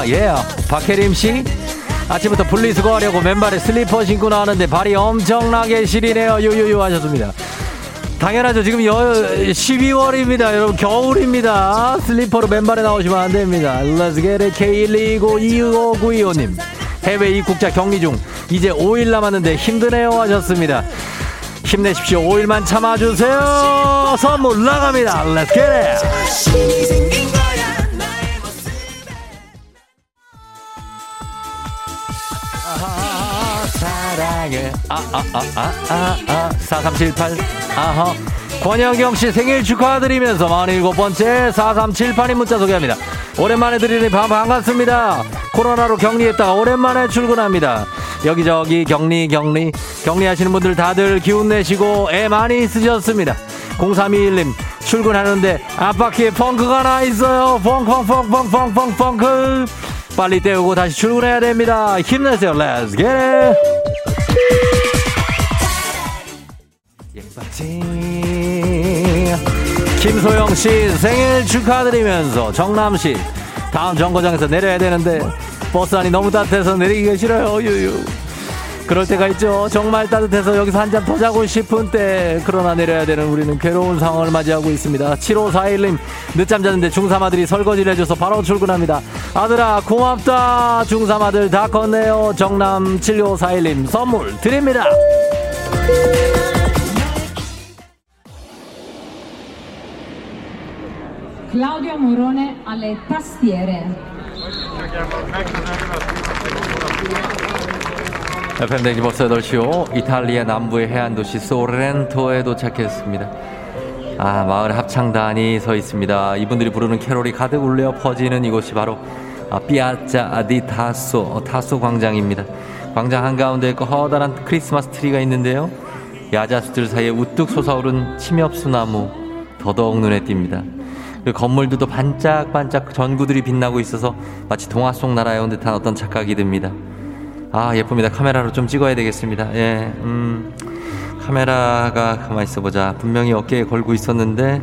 예. 박혜림 씨. 아침부터 분리수거 하려고 맨발에 슬리퍼 신고 나왔는데 발이 엄청나게 시리네요. 유유유 하셨습니다. 당연하죠. 지금 여, 12월입니다. 여러분, 겨울입니다. 슬리퍼로 맨발에 나오시면 안 됩니다. Let's get it. K129259225님. 해외 입국자 격리 중. 이제 5일 남았는데 힘드네요. 하셨습니다. 힘내십시오. 5일만 참아주세요. 선물 나갑니다. Let's get it. 사랑해. 아, 아, 아, 아, 아, 아. 4378. 아하. 권영경 씨 생일 축하드리면서 47번째 4378님 문자 소개합니다. 오랜만에 드리니 반- 반갑습니다. 코로나로 격리했다가 오랜만에 출근합니다. 여기저기 격리, 격리. 격리하시는 분들 다들 기운 내시고 애 많이 쓰셨습니다. 0321님 출근하는데 앞바퀴에 펑크가 나 있어요. 펑펑펑펑펑펑 펑크. 빨리 때우고 다시 출근해야 됩니다. 힘내세요. Let's it. 김소영 씨 생일 축하드리면서 정남 씨 다음 정거장에서 내려야 되는데 버스 안이 너무 따뜻해서 내리기가 싫어요. 유유. 그럴 때가 있죠. 정말 따뜻해서 여기서 한 잔 더 자고 싶은 때. 그러나 내려야 되는 우리는 괴로운 상황을 맞이하고 있습니다. 7541님, 늦잠 자는데 중3 아들이 설거지를 해줘서 바로 출근합니다. 아들아, 고맙다. 중3 아들 다 컸네요. 정남 7541님 선물 드립니다. Claudio Morone alle. FM 댕지 벌써 8시요. 이탈리아 남부의 해안 도시 소렌토에 도착했습니다. 아, 마을 합창단이 서 있습니다. 이분들이 부르는 캐롤이 가득 울려 퍼지는 이곳이 바로 아, Piazza di Tasso, 어, 타소 광장입니다. 광장 한가운데 커다란 크리스마스 트리가 있는데요. 야자수들 사이에 우뚝 솟아오른 침엽수나무 더더욱 눈에 띕니다. 그 건물들도 반짝반짝 전구들이 빛나고 있어서 마치 동화 속 나라에 온 듯한 어떤 착각이 듭니다. 아, 예쁩니다. 카메라로 좀 찍어야 되겠습니다. 예, 음, 카메라가 가만히 있어 보자. 분명히 어깨에 걸고 있었는데,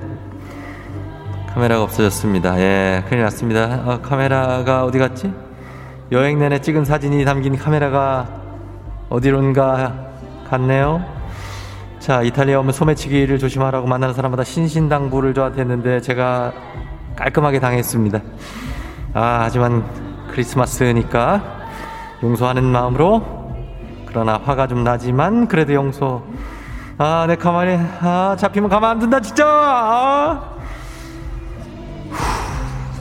카메라가 없어졌습니다. 예, 큰일 났습니다. 어, 카메라가 어디 갔지? 여행 내내 찍은 사진이 담긴 카메라가 어디론가 갔네요. 자, 이탈리아 오면 소매치기를 조심하라고 만나는 사람마다 신신당부를 저한테 했는데, 제가 깔끔하게 당했습니다. 아, 하지만 크리스마스니까 용서하는 마음으로. 그러나 화가 좀 나지만 그래도 용서. 아 내 가만히 아 잡히면 가만 안 둔다 진짜! 아.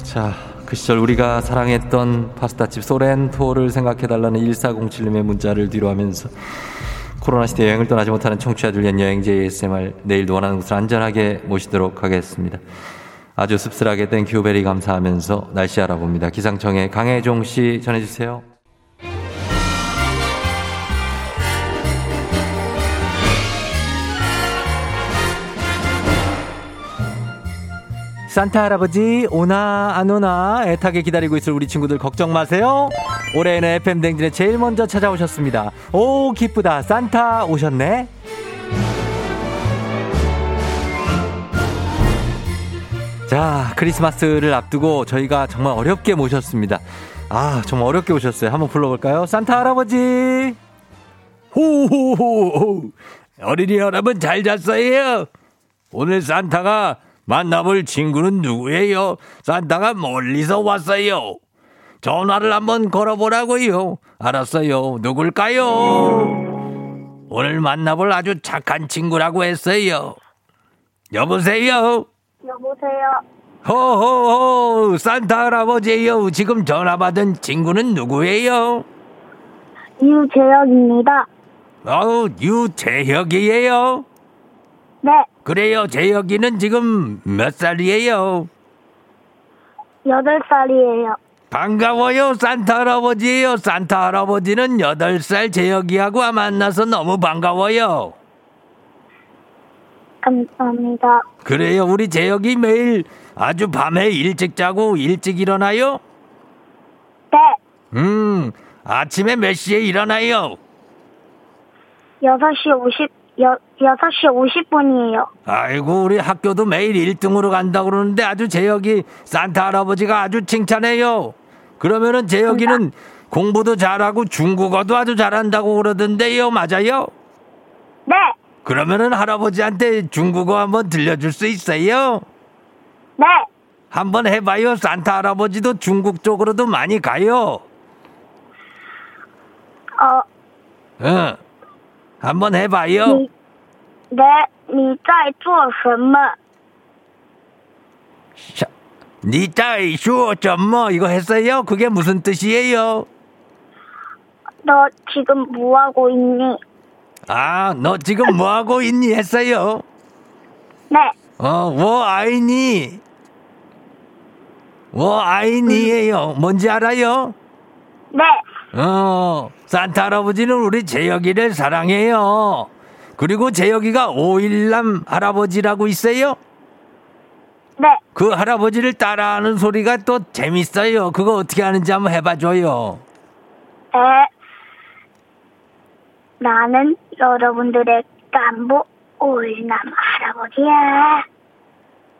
자, 그 시절 우리가 사랑했던 파스타집 소렌토를 생각해달라는 1407님의 문자를 뒤로 하면서 코로나 시대 여행을 떠나지 못하는 청취자들 위한 여행지 ASMR 내일도 원하는 곳을 안전하게 모시도록 하겠습니다. 아주 씁쓸하게 thank you very 감사하면서 날씨 알아봅니다. 기상청의 강혜종 씨 전해주세요 산타 할아버지 오나 안 오나 애타게 기다리고 있을 우리 친구들 걱정 마세요. 올해는 FM 댕진에 제일 먼저 찾아오셨습니다. 오 기쁘다 산타 오셨네. 자 크리스마스를 앞두고 저희가 정말 어렵게 모셨습니다. 아 정말 어렵게 오셨어요. 한번 불러볼까요? 산타 할아버지. 호호호 어린이 여러분 잘 잤어요. 오늘 산타가 만나볼 친구는 누구예요? 산타가 멀리서 왔어요. 전화를 한번 걸어보라고요. 알았어요. 누굴까요? 오늘 만나볼 아주 착한 친구라고 했어요. 여보세요? 여보세요. 호호호 산타 할아버지예요. 지금 전화 받은 친구는 누구예요? 유재혁입니다. 어우 유재혁이에요. 네, 그래요. 재혁이는 지금 몇 살이에요? 여덟 살이에요. 반가워요. 산타 할아버지예요. 산타 할아버지는 8살 재혁이하고 만나서 너무 반가워요. 감사합니다. 그래요. 우리 재혁이 매일 아주 밤에 일찍 자고 일찍 일어나요? 네, 음, 아침에 몇 시에 일어나요? 6시 50, 여, 6시 50분이에요. 아이고, 우리 학교도 매일 1등으로 간다고 그러는데 아주 재혁이 산타 할아버지가 아주 칭찬해요. 그러면은 재혁이는 공부도 잘하고 중국어도 아주 잘한다고 그러던데요. 맞아요? 네, 그러면은 할아버지한테 중국어 한번 들려줄 수 있어요? 네, 한번 해봐요. 산타 할아버지도 중국 쪽으로도 많이 가요. 어, 응. 한번 해봐요. 你， 네, 你在做什么？ 샤, 니따이 쇼 점뭐 이거 했어요? 그게 무슨 뜻이에요? 너 지금 뭐 하고 있니? 아, 너 지금 뭐 하고 있니 했어요? 네, 어, 뭐 아이니? 뭐 아이니예요? 뭔지 알아요? 네, 어, 산타 할아버지는 우리 재혁이를 사랑해요. 그리고 재혁이가 오일남 할아버지라고 있어요? 네. 그 할아버지를 따라하는 소리가 또 재밌어요. 그거 어떻게 하는지 한번 해봐줘요. 네. 나는 여러분들의 깐부 오일남 할아버지야.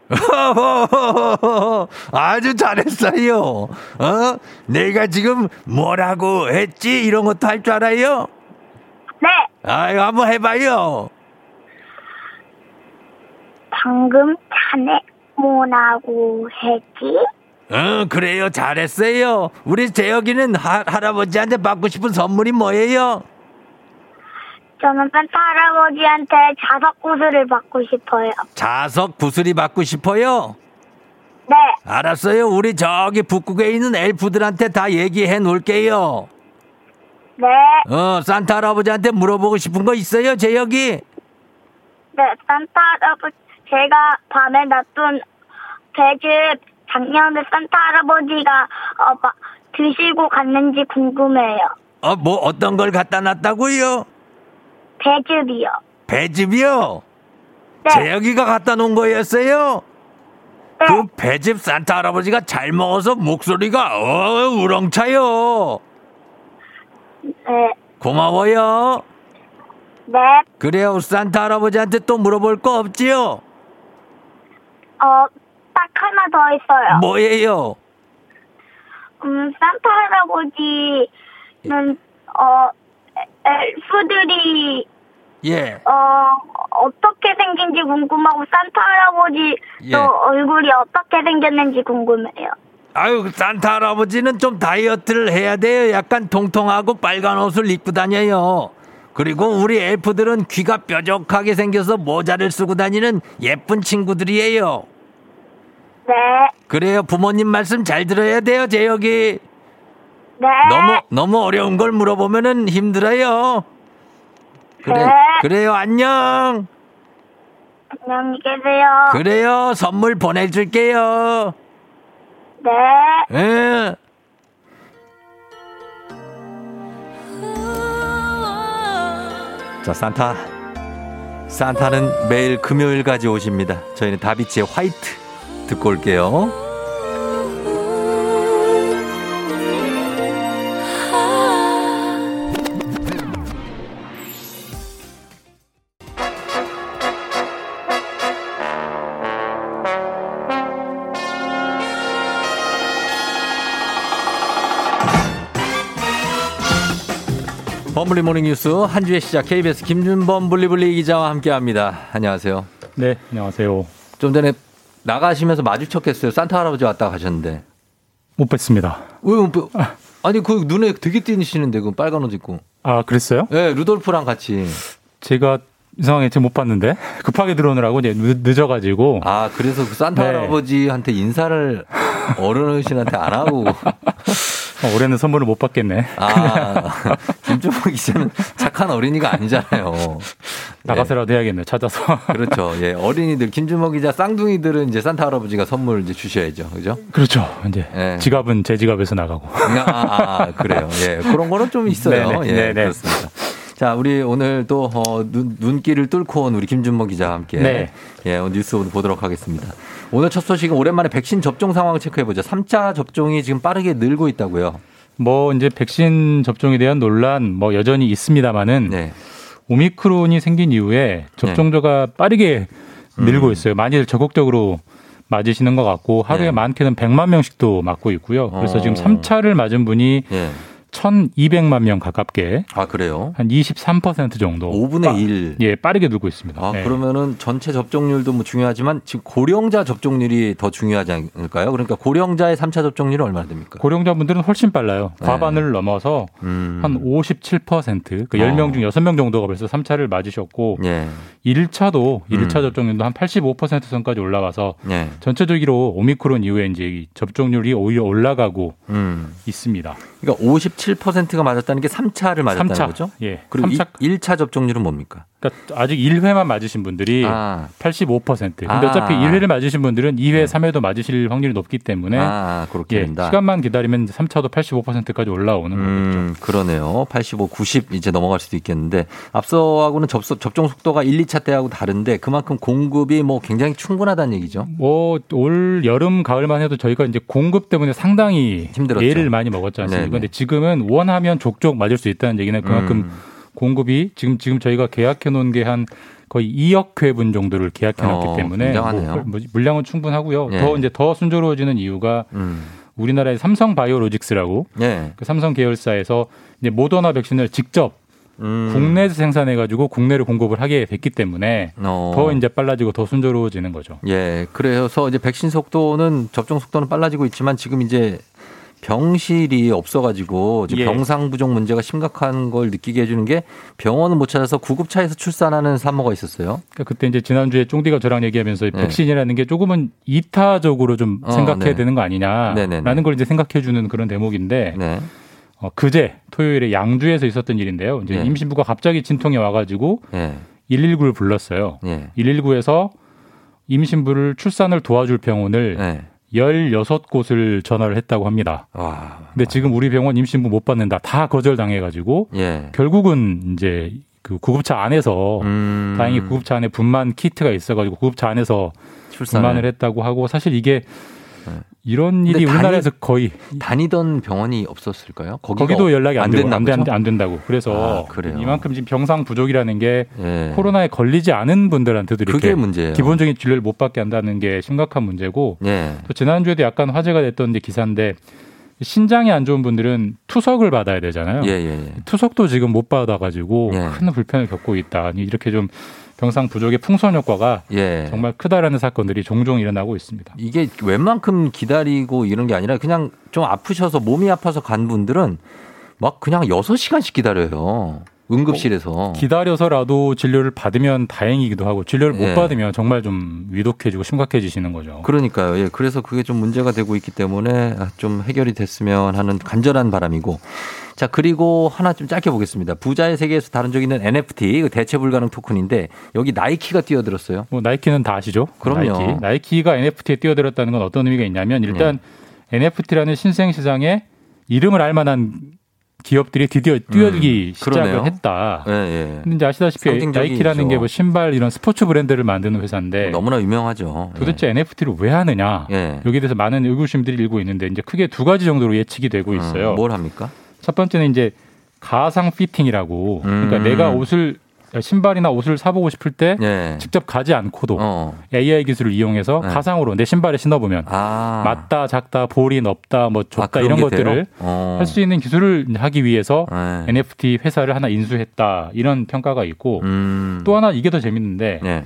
아주 잘했어요. 어? 내가 지금 뭐라고 했지? 이런 것도 할 줄 알아요? 네, 아유, 한번 해봐요. 방금 자네 뭐라고 했지? 어, 그래요. 잘했어요. 우리 재혁이는 하, 할아버지한테 받고 싶은 선물이 뭐예요? 저는 산타 할아버지한테 자석 구슬을 받고 싶어요. 자석 구슬이 받고 싶어요? 네, 알았어요. 우리 저기 북극에 있는 엘프들한테 다 얘기해 놓을게요. 네, 어, 산타 할아버지한테 물어보고 싶은 거 있어요, 재혁이? 네, 산타 할아버지, 제가 밤에 놔둔 배즙 작년에 산타 할아버지가 어, 마- 드시고 갔는지 궁금해요. 어, 뭐 어떤 걸 갖다 놨다고요? 배즙이요. 배즙이요? 네, 재혁이가 갖다 놓은 거였어요? 네, 그 배즙 산타 할아버지가 잘 먹어서 목소리가 어 우렁차요. 네, 고마워요. 네, 그래요. 산타 할아버지한테 또 물어볼 거 없지요? 어, 딱 하나 더 있어요. 뭐예요? 음, 산타 할아버지는, 어, 에- 엘프들이, 예. 어, 어떻게 생긴지 궁금하고, 산타 할아버지 예. 또 얼굴이 어떻게 생겼는지 궁금해요. 아유, 산타 할아버지는 좀 다이어트를 해야 돼요. 약간 통통하고 빨간 옷을 입고 다녀요. 그리고 우리 엘프들은 귀가 뾰족하게 생겨서 모자를 쓰고 다니는 예쁜 친구들이에요. 네, 그래요. 부모님 말씀 잘 들어야 돼요, 재혁이. 네. 너무, 너무 어려운 걸 물어보면은 힘들어요. 그래, 네. 그래요. 안녕. 안녕히 계세요. 그래요. 선물 보내줄게요. 네. 예. 자, 산타. 산타는 매일 금요일까지 오십니다. 저희는 다비치의 화이트 듣고 올게요. 범블리 모닝 뉴스 한 주의 시작 KBS 김준범 블리블리 기자와 함께합니다. 안녕하세요. 네, 안녕하세요. 좀 전에 나가시면서 마주쳤겠어요. 산타 할아버지 왔다 가셨는데. 못 뵀습니다. 왜, 못 뵈- 아니 그 눈에 되게 띄시는데 그 빨간 옷 입고. 아, 그랬어요? 네, 루돌프랑 같이. 제가 이상하게 제가 못 봤는데 급하게 들어오느라고 이제 늦, 늦어가지고 아 그래서 그 산타 네. 할아버지한테 인사를 어른신한테 안 하고. 어, 올해는 선물을 못 받겠네. 아 김종국 기자는 착한 어린이가 아니잖아요. 나가서라도 해야겠네. 찾아서. 그렇죠. 예, 어린이들 김준모 기자 쌍둥이들은 이제 산타 할아버지가 선물 이제 주셔야죠. 그죠? 그렇죠. 이제 예. 지갑은 제 지갑에서 나가고. 아, 아, 아, 그래요. 예. 그런 거는 좀 있어요. 네네, 예. 네네. 그렇습니다. 자, 우리 오늘 또, 어, 눈, 눈길을 뚫고 온 우리 김준모 기자와 함께. 네. 예, 오늘 뉴스 오늘 보도록 하겠습니다. 오늘 첫 소식은 오랜만에 백신 접종 상황 체크해 보죠. 3차 접종이 지금 빠르게 늘고 있다고요. 뭐 이제 백신 접종에 대한 논란 뭐 여전히 있습니다만은 네. 오미크론이 생긴 이후에 접종자가 빠르게 음. 늘고 있어요. 많이들 적극적으로 맞으시는 것 같고 하루에 네. 많게는 100만 명씩도 맞고 있고요. 그래서 어. 지금 3차를 맞은 분이 예. 1,200만 명 가깝게 아, 그래요? 한 23% 정도 5분의 1. 예, 빠르게 늘고 있습니다. 아, 네. 그러면은 전체 접종률도 뭐 중요하지만 지금 고령자 접종률이 더 중요하지 않을까요? 그러니까 고령자의 3차 접종률은 얼마나 됩니까? 고령자분들은 훨씬 빨라요. 네. 과반을 넘어서 음. 한 57%, 그 어. 10명 중 6명 정도가 벌써 3차를 맞으셨고 예. 1차도 1차 음. 접종률도 한 85% 선까지 올라가서 예. 전체적으로 오미크론 이후에 이제 이 접종률이 오히려 올라가고 음. 있습니다. 그러니까 57%가 맞았다는 게 3차를 맞았다는 3차. 거죠? 예. 그리고 3차 1, 차 접종률은 뭡니까? 그러니까 아직 1회만 맞으신 분들이 아. 85%. 근데 아. 어차피 1회를 맞으신 분들은 2회, 3회도 맞으실 확률이 높기 때문에 아, 그렇게 예, 된다. 시간만 기다리면 3차도 85%까지 올라오는 거죠. 음, 그러네요. 85, 90 이제 넘어갈 수도 있겠는데 앞서하고는 접속, 접종 속도가 1, 2차 때하고 다른데 그만큼 공급이 뭐 굉장히 충분하다는 얘기죠. 뭐 올 여름 가을만 해도 저희가 이제 공급 때문에 상당히 힘들었죠. 예를 많이 먹었지 않습니까? 네네. 근데 지금은 원하면 족족 맞을 수 있다는 얘기는 그만큼 음. 공급이 지금 지금 저희가 계약해 놓은 게 한 거의 2억 회분 정도를 계약해 놨기 어, 때문에. 뭐, 뭐 물량은 충분하고요. 예. 더 이제 더 순조로워지는 이유가 음. 우리나라의 삼성 바이오로직스라고 예. 그 삼성 계열사에서 이제 모더나 백신을 직접 음. 국내에서 생산해 가지고 국내로 공급을 하게 됐기 때문에 어. 더 이제 빨라지고 더 순조로워지는 거죠. 예. 그래서 이제 백신 속도는 접종 속도는 빨라지고 있지만 지금 이제 병실이 없어가지고 지금 예. 병상 부족 문제가 심각한 걸 느끼게 해주는 게 병원을 못 찾아서 구급차에서 출산하는 산모가 있었어요. 그러니까 그때 이제 지난주에 쫑디가 저랑 얘기하면서 이 네. 백신이라는 게 조금은 이타적으로 좀 어, 생각해야 네. 되는 거 아니냐라는. 걸 이제 생각해 주는 그런 대목인데 네. 어, 그제 토요일에 양주에서 있었던 일인데요. 이제 예. 임신부가 갑자기 진통이 와가지고 예. 119를 불렀어요. 예. 119에서 임신부를 출산을 도와줄 병원을 예. 16곳을 전화를 했다고 합니다. 와. 근데 지금 우리 병원 임신부 못 받는다. 다 거절당해가지고 예. 결국은 이제 그 구급차 안에서 음. 다행히 구급차 안에 분만 키트가 있어가지고 구급차 안에서 출산을. 분만을 했다고 하고 사실 이게 이런 근데 일이 다니- 우리나라에서 거의 다니던 병원이 없었을까요? 거기도 연락이 안, 안 됐나 안, 돼- 보죠? 안 된다고 그래서 아, 그래요? 이만큼 지금 병상 부족이라는 게 예. 코로나에 걸리지 않은 분들한테도 이렇게 그게 문제예요. 기본적인 진료를 못 받게 한다는 게 심각한 문제고 예. 또 지난주에도 약간 화제가 됐던 게 기사인데 신장이 안 좋은 분들은 투석을 받아야 되잖아요. 예, 예, 예. 투석도 지금 못 받아가지고 예. 큰 불편을 겪고 있다. 이렇게 좀 병상 부족의 풍선 효과가 예. 정말 크다라는 사건들이 종종 일어나고 있습니다. 이게 웬만큼 기다리고 이런 게 아니라 그냥 좀 아프셔서 몸이 아파서 간 분들은 막 그냥 6시간씩 기다려요. 응급실에서. 기다려서라도 진료를 받으면 다행이기도 하고 진료를 못 예. 받으면 정말 좀 위독해지고 심각해지시는 거죠. 그러니까요. 예. 그래서 그게 좀 문제가 되고 있기 때문에 아, 좀 해결이 됐으면 하는 간절한 바람이고. 자, 그리고 하나 좀 짧게 보겠습니다. 부자의 세계에서 다룬 적 있는 NFT, 그 대체 불가능 토큰인데 여기 나이키가 뛰어들었어요. 뭐 나이키는 다 아시죠? 그럼요. 나이키. 가 NFT에 뛰어들었다는 건 어떤 의미가 있냐면 일단 예. NFT라는 신생 시장에 이름을 알 만한 기업들이 드디어 뛰어들기 음, 시작을 그러네요. 했다. 예, 예. 근데 이제 아시다시피. 나이키라는 게 뭐 신발 이런 스포츠 브랜드를 만드는 회사인데 너무나 유명하죠. 예. 도대체 NFT를 왜 하느냐? 예. 여기에 대해서 많은 의구심들이 일고 있는데 이제 크게 두 가지 정도로 예측이 되고 있어요. 음, 뭘 합니까? 첫 번째는 이제 가상 피팅이라고 그러니까 음. 내가 옷을 신발이나 옷을 사보고 싶을 때 예. 직접 가지 않고도 어. AI 기술을 이용해서 네. 가상으로 내 신발에 신어보면 아. 맞다, 작다, 볼이 넓다, 뭐 아, 좁다 그런 이런 게 것들을? 어. 할수 있는 기술을 하기 위해서 네. NFT 회사를 하나 인수했다 이런 평가가 있고 음. 또 하나 이게 더 재밌는데 네.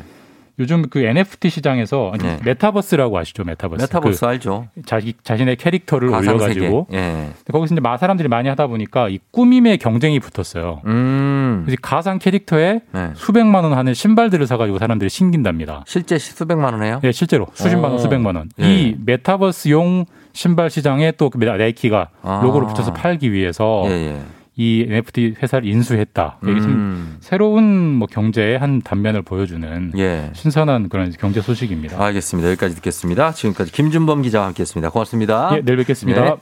요즘 그 NFT 시장에서 아니, 네. 메타버스라고 아시죠 메타버스 메타버스 그 알죠? 자기 자신의 캐릭터를 올려가지고. 예. 거기서 이제 마 사람들이 많이 하다 보니까 이 꾸밈의 경쟁이 붙었어요. 음. 그래서 가상 캐릭터에 네. 수백만 원 하는 신발들을 사가지고 사람들이 신긴답니다. 실제 수백만 원 해요? 예, 실제로 수십만 원, 오. 수백만 원. 예. 이 메타버스용 신발 시장에 또 그 나이키가 아. 로고를 붙여서 팔기 위해서 예, 예. 이 NFT 회사를 인수했다. 이게 좀 음. 새로운 뭐 경제의 한 단면을 보여주는 예. 신선한 그런 경제 소식입니다. 알겠습니다. 여기까지 듣겠습니다. 지금까지 김준범 기자와 함께했습니다. 고맙습니다. 예, 내일 뵙겠습니다. 네.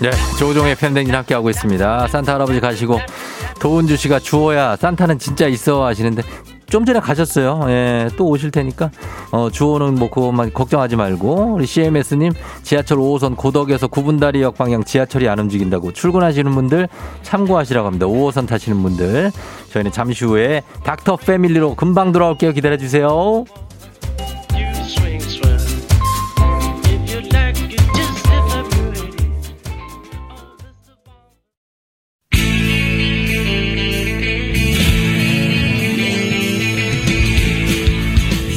네, 조종의 팬댕진 함께하고 있습니다. 산타 할아버지 가시고 도은주 씨가 주호야 산타는 진짜 있어 하시는데 좀 전에 가셨어요. 예, 또 오실 테니까 어, 주호는 뭐 그것만 걱정하지 말고 우리 CMS님 지하철 5호선 고덕에서 구분다리역 방향 지하철이 안 움직인다고 출근하시는 분들 참고하시라고 합니다. 5호선 타시는 분들 저희는 잠시 후에 닥터 패밀리로 금방 돌아올게요. 기다려 주세요.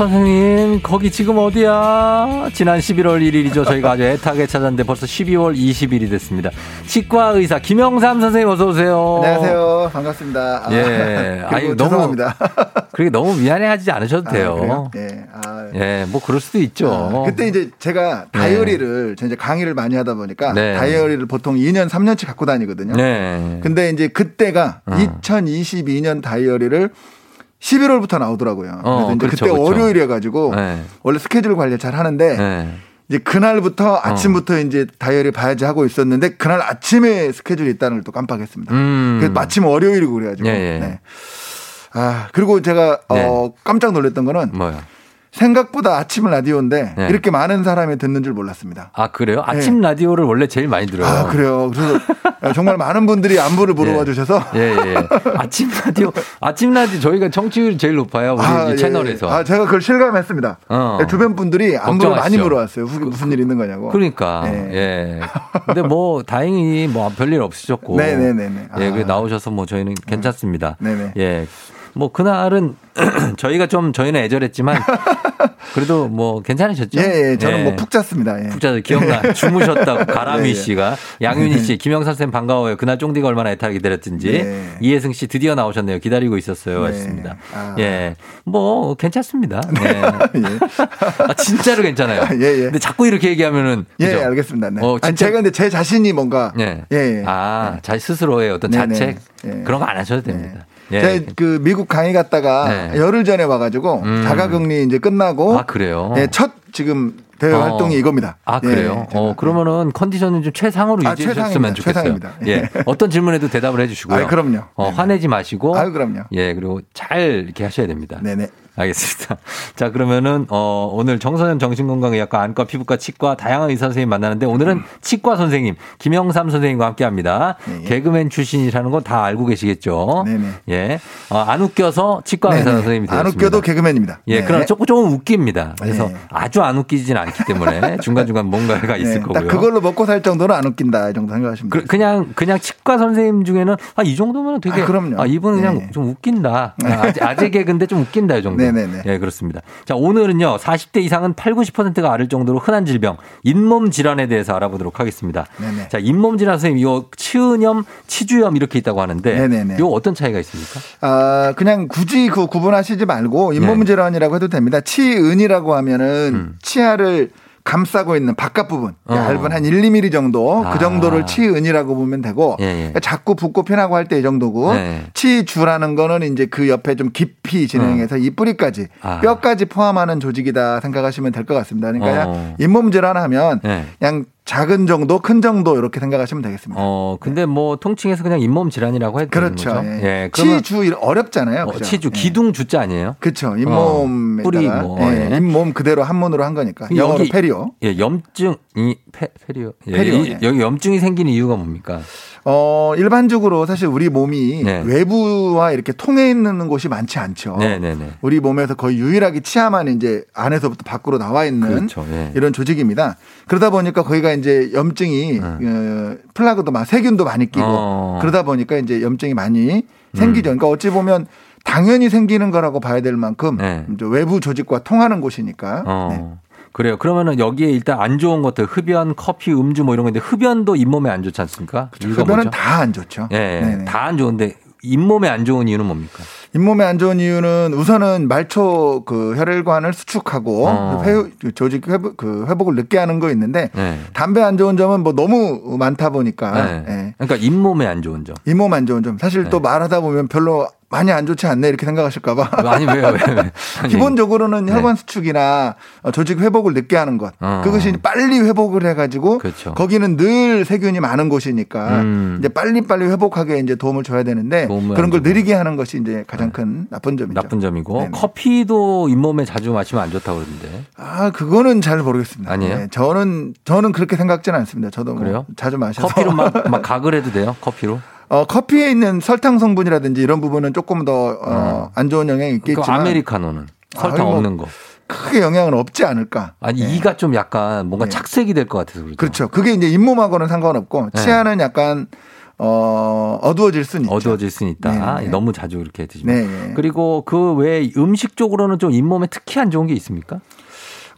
선생님, 거기 지금 어디야? 지난 11월 1일이죠. 저희가 아주 애타게 찾았는데 벌써 12월 20일이 됐습니다. 치과 의사 김영삼 선생님 어서 오세요. 안녕하세요. 반갑습니다. 아, 예. 아니, 너무- 죄송합니다. 그렇게 너무 미안해하지 않으셔도 아, 돼요. 그래요? 예. 아, 예, 뭐 그럴 수도 있죠. 아, 그때 이제 제가 다이어리를 제가 이제 강의를 많이 하다 보니까 네. 다이어리를 보통 2년, 3년치 갖고 다니거든요. 네. 근데 이제 그때가 어. 2022년 다이어리를 11월부터 나오더라고요. 어, 그래서 이제 그렇죠, 그때 그렇죠. 월요일에 가지고 네. 원래 스케줄 관리 잘 하는데 네. 이제 그날부터 아침부터 이제 다이어리 봐야지 하고 있었는데 그날 아침에 스케줄이 있다는 걸 또 깜빡했습니다. 음. 그래서 마침 월요일이고 그래가지고. 예, 예. 네. 아 그리고 제가 네. 어, 깜짝 놀랐던 거는 뭐요? 생각보다 아침 라디오인데 네. 이렇게 많은 사람이 듣는 줄 몰랐습니다. 아, 그래요? 아침 라디오를 원래 제일 많이 들어요. 아 그래요. 그래서 정말 많은 분들이 안부를 물어봐 주셔서 예, 예. 아침 라디오, 아침 라디오 저희가 청취율이 제일 높아요. 우리 아, 이 예, 채널에서. 예. 아, 제가 그걸 실감했습니다. 어. 네, 주변 분들이 안부를 많이 걱정하시죠. 물어왔어요. 후- 무슨 일 있는 거냐고. 그러니까 네. 예. 근데 뭐 다행히 뭐 별일 없으셨고. 네네네네. 예, 아. 그 나오셔서 뭐 저희는 괜찮습니다. 네네. 예. 뭐 그날은 저희가 좀 저희는 애절했지만 그래도 뭐 괜찮으셨죠? 예, 예. 저는 뭐푹 잤습니다. 예. 푹 자서 기억나. 주무셨다고 가람이 예, 예. 씨가 양윤희 씨, 김영선 쌤 반가워요. 그날 쫑디가 얼마나 애타게 기다렸든지 네. 이혜승 씨 드디어 나오셨네요. 기다리고 있었어요. 네. 하셨습니다. 아. 예, 뭐 괜찮습니다. 예. 아, 진짜로 괜찮아요. 예, 예. 근데 자꾸 이렇게 얘기하면은 예, 그죠? 알겠습니다. 네. 어, 아니, 진짜- 제가 근데 제 자신이 뭔가 예. 예, 예. 아, 자 스스로의 어떤. 자책 예. 그런 거 안 하셔도 됩니다. 예. 제가 그 미국 강의 갔다가 네. 열흘 전에 와가지고 음. 자가격리 이제 끝나고 아 그래요? 예, 첫 지금 대회 어. 활동이 이겁니다. 아 예, 그래요? 제가. 어 그러면은 컨디션은 좀 최상으로 아. 좋겠어요. 최상입니다. 예, 예. 어떤 질문에도 대답을 해주시고요. 아, 그럼요. 어, 네네. 화내지 마시고. 아유, 그럼요. 예, 그리고 잘 이렇게 하셔야 됩니다. 네네. 알겠습니다. 자, 그러면은, 어, 오늘 정선현 정신건강의학과 안과 피부과 치과 다양한 의사 선생님 만나는데 오늘은 치과 선생님, 김영삼 선생님과 함께 합니다. 네. 개그맨 출신이라는 건다 알고 계시겠죠? 네네. 예. 어, 안 웃겨서 치과 의사 네네. 선생님이 안 되셨습니다. 웃겨도 개그맨입니다. 예, 네. 그러나 조금 조금 웃깁니다. 그래서 네. 아주 안 웃기진 않기 때문에 중간중간 뭔가가 있을 네, 거고요. 딱 그걸로 먹고 살 정도는 안 웃긴다 이 정도 생각하시면. 그, 냥 그냥 치과 선생님 중에는 아 이 정도면 되게 아, 그럼요. 아, 이분 그냥 네. 좀 웃긴다. 아, 아재, 아재 개그인데 좀 웃긴다 이 정도. 네네네. 예, 그렇습니다. 자, 오늘은요. 40대 이상은 8, 90%가 앓을 정도로 흔한 질병 잇몸 질환에 대해서 알아보도록 하겠습니다. 네네. 자, 잇몸 질환 선생님 이거 치은염, 치주염 이렇게 있다고 하는데 네네네. 이거 어떤 차이가 있습니까? 아, 그냥 굳이 그 구분하시지 말고 잇몸 네. 질환이라고 해도 됩니다. 치은이라고 하면은 음. 치아를 감싸고 있는 바깥 부분 어. 얇은 한 1, 2mm 정도 아. 그 정도를 치은이라고 보면 되고 예, 예. 그러니까 자꾸 붓고 피나고 할 때 이 정도고 네. 치주라는 거는 이제 그 옆에 좀 깊이 진행해서 이 뿌리까지 어. 아. 뼈까지 포함하는 조직이다 생각하시면 될 것 같습니다. 그러니까 어. 잇몸 질환하면 네. 그냥 작은 정도, 큰 정도 이렇게 생각하시면 되겠습니다. 어, 근데 뭐 통칭해서 그냥 잇몸 질환이라고 해도 되는 그렇죠. 거죠? 예. 예. 치주 일- 어렵잖아요. 어? 치주 예. 기둥 주자 아니에요? 그렇죠. 어, 잇몸에다가 뿌리 뭐, 예, 예. 잇몸 그대로 한문으로 한 거니까 영어로 페리오. 예, 염증이 페, 페리오. 예, 페리오, 이- 예. 여기 염증이 생기는 이유가 뭡니까? 어 일반적으로 사실 우리 몸이 네. 외부와 이렇게 통해 있는 곳이 많지 않죠. 네, 네, 네. 우리 몸에서 거의 유일하게 치아만 이제 안에서부터 밖으로 나와 있는 그렇죠. 예. 이런 조직입니다. 그러다 보니까 거기가 이제 염증이 어, 플라그도 막 세균도 많이 끼고 어. 그러다 보니까 이제 염증이 많이 생기죠. 그러니까 어찌 보면 당연히 생기는 거라고 봐야 될 만큼 네. 외부 조직과 통하는 곳이니까. 어. 네. 그래요. 그러면은 여기에 일단 안 좋은 것들 흡연, 커피, 음주 뭐 이런 건데 흡연도 잇몸에 안 좋지 않습니까? 이유가 흡연은? 다 안 좋죠. 예, 네네. 다안 좋은데 잇몸에 안 좋은 이유는 뭡니까? 잇몸에 안 좋은 이유는 우선은 말초 그 혈관을 수축하고 어. 회, 그 조직 회복, 그 회복을 늦게 하는 거 있는데 네. 담배 안 좋은 점은 뭐 너무 많다 보니까 네. 예. 그러니까 잇몸에 안 좋은 점. 잇몸 안 좋은 점 사실 네. 또 말하다 보면 별로 많이 안 좋지 않네 이렇게 생각하실까봐 아니 왜요? 왜, 왜? 아니, 기본적으로는 네. 혈관 수축이나 어, 조직 회복을 늦게 하는 것 어. 그것이 빨리 회복을 해가지고 그렇죠. 거기는 늘 세균이 많은 곳이니까 음. 이제 빨리 빨리 회복하게 이제 도움을 줘야 되는데 도움을 그런 안 걸. 느리게 하는 것이 이제 가장 큰 나쁜 점이죠. 나쁜 점이고 네네. 커피도 잇몸에 자주 마시면 안 좋다고 그러던데. 아, 그거는 잘 모르겠습니다. 아니에요? 네, 저는 저는 그렇게 생각지는 않습니다. 저도 뭐 그래요? 자주 마셔서 커피로 막, 막 각을 해도 돼요? 커피로? 어, 커피에 있는 설탕 성분이라든지 이런 부분은 조금 더 어, 안 좋은 영향이 그 있겠지만 아메리카노는 설탕 뭐 없는 거. 크게 영향은 없지 않을까. 아니 예. 이가 좀 약간 뭔가 착색이 될 것 같아서 그렇죠. 그렇죠. 그게 이제 잇몸하고는 상관없고 네. 치아는 약간 어, 어두워질 수는 있죠. 어두워질 수는 있다. 네, 네. 너무 자주 그렇게 드시면. 네. 그리고 그 외에 음식 쪽으로는 좀 잇몸에 특히 안 좋은 게 있습니까?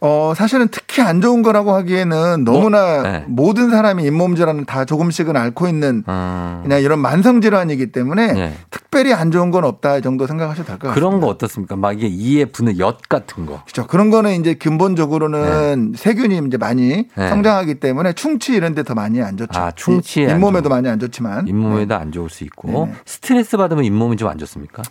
어, 사실은 특히 안 좋은 거라고 하기에는 너무나 네. 모든 사람이 잇몸 질환을 다 조금씩은 앓고 있는 음. 그냥 이런 만성 질환이기 때문에 네. 특별히 안 좋은 건 없다 이 정도 생각하셔도 될 것 같아요. 그런 거 어떻습니까? 막 이게 이에 붙는 엿 같은 거. 그렇죠. 그런 거는 이제 근본적으로는 세균이 이제 많이 네. 성장하기 때문에 충치 이런 데 더 많이 안 좋죠. 아, 충치에 안 잇몸에도 많이 안 좋지만 잇몸에도 안 좋을 수 있고 네네. 스트레스 받으면 잇몸이 좀 안 좋습니까?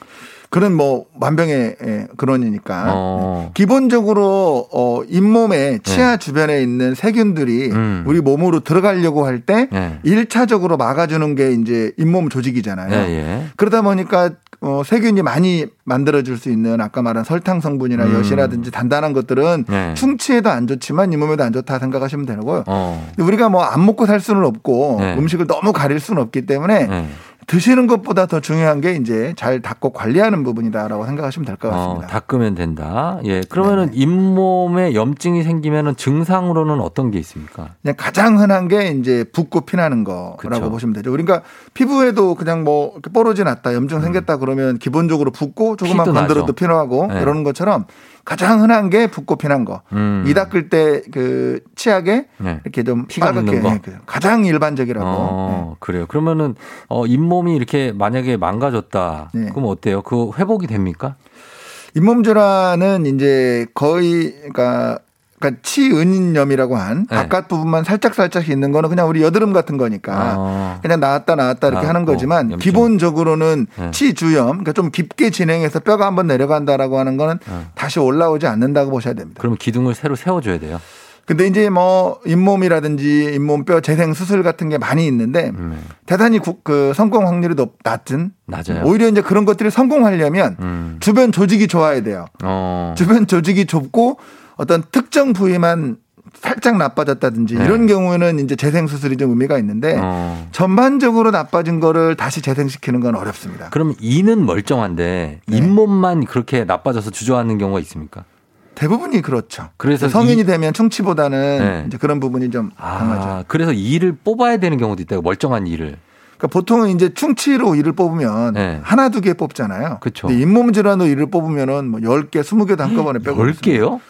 그런 뭐 만병의 예, 근원이니까 어. 기본적으로 어 잇몸에 치아 주변에 있는 세균들이 네. 음. 우리 몸으로 들어가려고 할때 네. 일차적으로 막아주는 게 이제 잇몸 조직이잖아요. 예, 예. 그러다 보니까 어, 세균이 많이 만들어줄 수 있는 아까 말한 설탕 성분이나 음. 엿이라든지 단단한 것들은 네. 충치에도 안 좋지만 잇몸에도 안 좋다 생각하시면 되고요. 어. 근데 우리가 뭐 안 먹고 살 수는 없고 네. 음식을 너무 가릴 수는 없기 때문에 네. 드시는 것보다 더 중요한 게 이제 잘 닦고 관리하는 부분이다라고 생각하시면 될것 어, 같습니다. 닦으면 된다. 예. 그러면은 잇몸에 염증이 생기면은 증상으로는 어떤 게 있습니까? 그냥 가장 흔한 게 이제 붓고 피나는 거라고 그쵸. 보시면 되죠. 그러니까 피부에도 그냥 뭐 뽀로지 났다, 염증 생겼다 그러면 기본적으로 붓고 조금만 음. 건드려도 나죠. 피나고 네. 이러는 것처럼 가장 흔한 게 붓고 피난 거. 음. 이 닦을 때 그 치약에 네. 이렇게 좀 피가 묻는 거? 그 가장 일반적이라고. 네. 어, 그래요. 그러면은 어, 잇몸이 이렇게 만약에 망가졌다. 네. 그럼 어때요? 그 회복이 됩니까? 잇몸 질환은 이제 거의 그러니까 그러니까 치은염이라고 한 네. 바깥 부분만 살짝 살짝 있는 거는 그냥 우리 여드름 같은 거니까 어. 그냥 나왔다 나왔다 이렇게 하는 나왔고, 거지만 염증. 기본적으로는 네. 치주염 그러니까 좀 깊게 진행해서 뼈가 한번 내려간다라고 하는 거는 어. 다시 올라오지 않는다고 보셔야 됩니다. 그럼 기둥을 새로 세워줘야 돼요. 근데 이제 뭐 잇몸이라든지 잇몸뼈 재생 수술 같은 게 많이 있는데 음. 대단히 구- 그 성공 확률이 높, 낮은 낮아요. 오히려 이제 그런 것들이 성공하려면 음. 주변 조직이 좋아야 돼요. 어. 주변 조직이 좁고 어떤 특정 부위만 살짝 나빠졌다든지 네. 이런 경우에는 이제 재생 수술이 좀 의미가 있는데 어. 전반적으로 나빠진 거를 다시 재생시키는 건 어렵습니다. 그럼 이는 멀쩡한데 네. 잇몸만 그렇게 나빠져서 주저하는 경우가 있습니까? 대부분이 그렇죠. 그래서 성인이 이- 되면 충치보다는 네. 이제 그런 부분이 좀 강하죠. 아, 그래서 이를 뽑아야 되는 경우도 있다고 멀쩡한 이를. 그러니까 보통은 이제 충치로 이를 뽑으면 네. 하나 두 개 뽑잖아요. 근데 잇몸 질환으로 이를 뽑으면은 뭐 10개, 20개도 한꺼번에 빼고 10개요?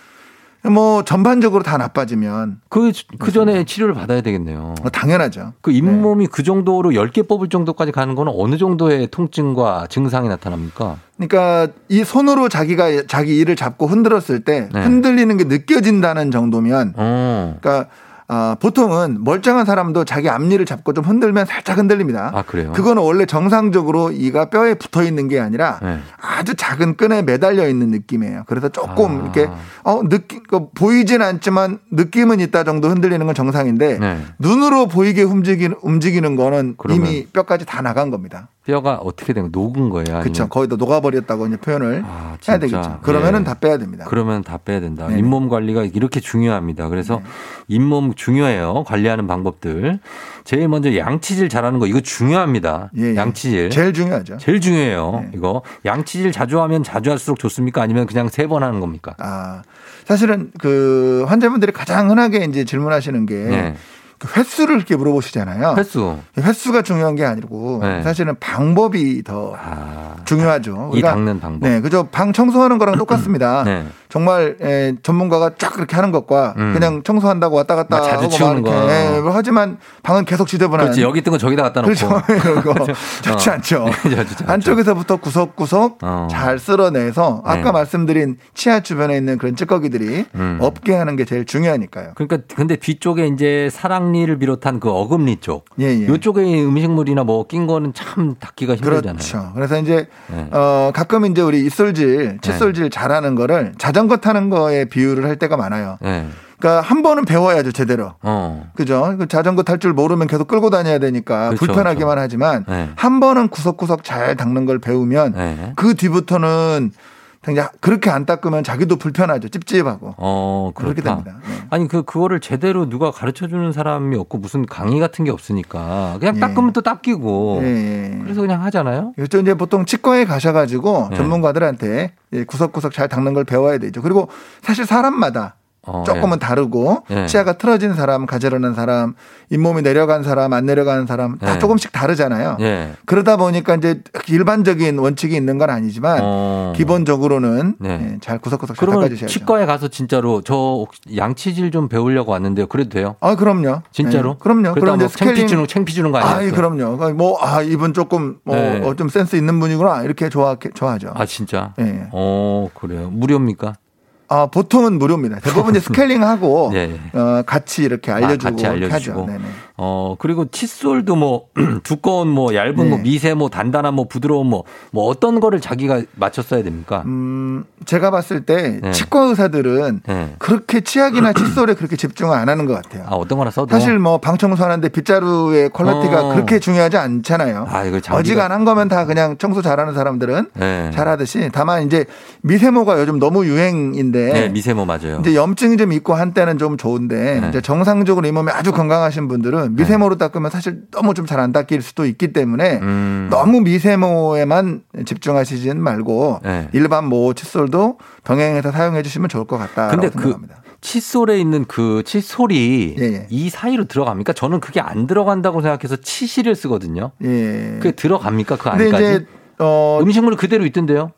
뭐 전반적으로 다 나빠지면 그, 그 전에 치료를 받아야 되겠네요. 뭐 당연하죠. 그 잇몸이 그 정도로 10개 뽑을 정도까지 가는 거는 어느 정도의 통증과 증상이 나타납니까? 그러니까 이 손으로 자기가 자기 이를 잡고 흔들었을 때 네. 흔들리는 게 느껴진다는 정도면 어. 그러니까 아, 보통은 멀쩡한 사람도 자기 앞니를 잡고 좀 흔들면 살짝 흔들립니다. 아, 그래요? 그거는 원래 정상적으로 이가 뼈에 붙어 있는 게 아니라 네. 아주 작은 끈에 매달려 있는 느낌이에요. 그래서 조금 아. 이렇게 어 느낌 그 보이진 않지만 느낌은 있다 정도 흔들리는 건 정상인데 네. 눈으로 보이게 움직이는 움직이는 거는 이미 뼈까지 다 나간 겁니다. 뼈가 어떻게 된 거? 녹은 거예요? 그렇죠. 거의 다 녹아버렸다고 이제 표현을 아, 해야? 되겠죠. 그러면은 예. 다 빼야 됩니다. 그러면 다 빼야 된다. 네네. 잇몸 관리가 이렇게 중요합니다. 그래서 네. 잇몸 중요해요. 관리하는 방법들. 제일 먼저 양치질 잘하는 거 이거 중요합니다. 예, 예. 양치질. 제일 중요하죠. 제일 중요해요. 네. 이거 양치질 자주 하면 자주 할수록 좋습니까? 아니면 그냥 세 번 하는 겁니까? 아, 사실은 그 환자분들이 가장 흔하게 이제 질문하시는 게 네. 그 횟수를 이렇게 물어보시잖아요. 횟수. 횟수가 중요한 게 아니고 네. 사실은 방법이 더 아, 중요하죠. 이 닦는 방법. 네, 그죠. 방 청소하는 거랑 똑같습니다. 네. 정말 에, 전문가가 쫙 그렇게 하는 것과 음. 그냥 청소한다고 왔다 갔다 막 자주 치우는 막 거. 이렇게 예, 하지만 방은 계속 지저분한 그렇지. 여기 있던 거 저기다 갖다 놓고. 그렇죠. 이런 거 좋지 어. 않죠. 좋지 않죠. 안쪽에서부터 구석구석 어. 잘 쓸어내서 아까 네. 말씀드린 치아 주변에 있는 그런 찌꺼기들이 음. 없게 하는 게 제일 중요하니까요. 그러니까 근데 뒤쪽에 이제 사랑니를 비롯한 그 어금니 쪽. 예, 예. 요쪽에 음식물이나 뭐 낀 거는 참 닦기가 힘들잖아요. 그렇죠. 그래서 이제 네. 어 가끔 이제 우리 입술질, 칫솔질 잘하는 거를 자전 거 타는 거에 비유를 할 때가 많아요. 네. 그러니까 한 번은 배워야죠 제대로. 어. 그죠? 그 자전거 탈 줄 모르면 계속 끌고 다녀야 되니까 그렇죠, 불편하기만 하지만 네. 한 번은 구석구석 잘 닦는 걸 배우면 네. 그 뒤부터는 굉장히 그렇게 안 닦으면 자기도 불편하죠. 찝찝하고. 어, 그렇게 그렇다. 됩니다. 네. 아니 그 그거를 제대로 누가 가르쳐 주는 사람이 없고 무슨 강의 같은 게 없으니까 그냥 예. 닦으면 또 닦이고 예, 예. 그래서 그냥 하잖아요. 그래서 이제 보통 치과에 가셔 가지고 네. 전문가들한테 예, 구석구석 잘 닦는 걸 배워야 되죠. 그리고 사실 사람마다 어, 조금은 예. 다르고 예. 치아가 틀어진 사람, 가지런한 사람, 잇몸이 내려간 사람, 안 내려가는 사람 다 예. 조금씩 다르잖아요. 예. 그러다 보니까 이제 일반적인 원칙이 있는 건 아니지만 어. 기본적으로는 네. 예, 잘 구석구석 잘 닦아주셔야죠. 치과에 가서 진짜로 저 양치질 좀 배우려고 왔는데요. 그래도 돼요? 아, 그럼요. 진짜로? 예, 그럼요. 그러다 그럼 뭐 이제 창피 스케일링 주는 창피 주는 거 아, 아니에요? 그럼요. 뭐, 아, 이분 조금, 뭐, 네. 어, 좀 센스 있는 분이구나. 이렇게 좋아, 좋아하죠. 아 진짜? 예. 어 그래요. 무료입니까? 아, 보통은 무료입니다. 대부분 이제 스케일링하고, 예, 예. 어, 같이 이렇게 알려주고. 아, 같이 알려주고. 하죠. 네네. 어 그리고 칫솔도 뭐 두꺼운 뭐 얇은 뭐 네. 미세 뭐 단단한 뭐 부드러운 뭐 뭐 어떤 거를 자기가 맞춰 써야 됩니까? 음, 제가 봤을 때 네. 치과 의사들은 네. 그렇게 치약이나 칫솔에 그렇게 집중을 안 하는 것 같아요. 아 어떤 거나 써도 사실 뭐 방청소하는데 빗자루의 퀄리티가 어. 그렇게 중요하지 않잖아요. 아, 이거 장비가- 어지간한 거면 다 그냥 청소 잘하는 사람들은 네. 잘하듯이 다만 이제 미세모가 요즘 너무 유행인데 네, 미세모 맞아요. 이제 염증이 좀 있고 한때는 좀 좋은데 네. 이제 정상적으로 이 몸이 아주 건강하신 분들은 미세모로 닦으면 사실 너무 좀 잘 안 닦일 수도 있기 때문에 음. 너무 미세모에만 집중하시진 말고 네. 일반 모 칫솔도 병행해서 사용해 주시면 좋을 것 같다라고 근데 그 생각합니다. 칫솔에 있는 그 칫솔이 예, 예. 이 사이로 들어갑니까? 저는 그게 안 들어간다고 생각해서 치실을 쓰거든요. 예. 그게 들어갑니까? 그 안까지? 이제 어 음식물이 그대로 있던데요?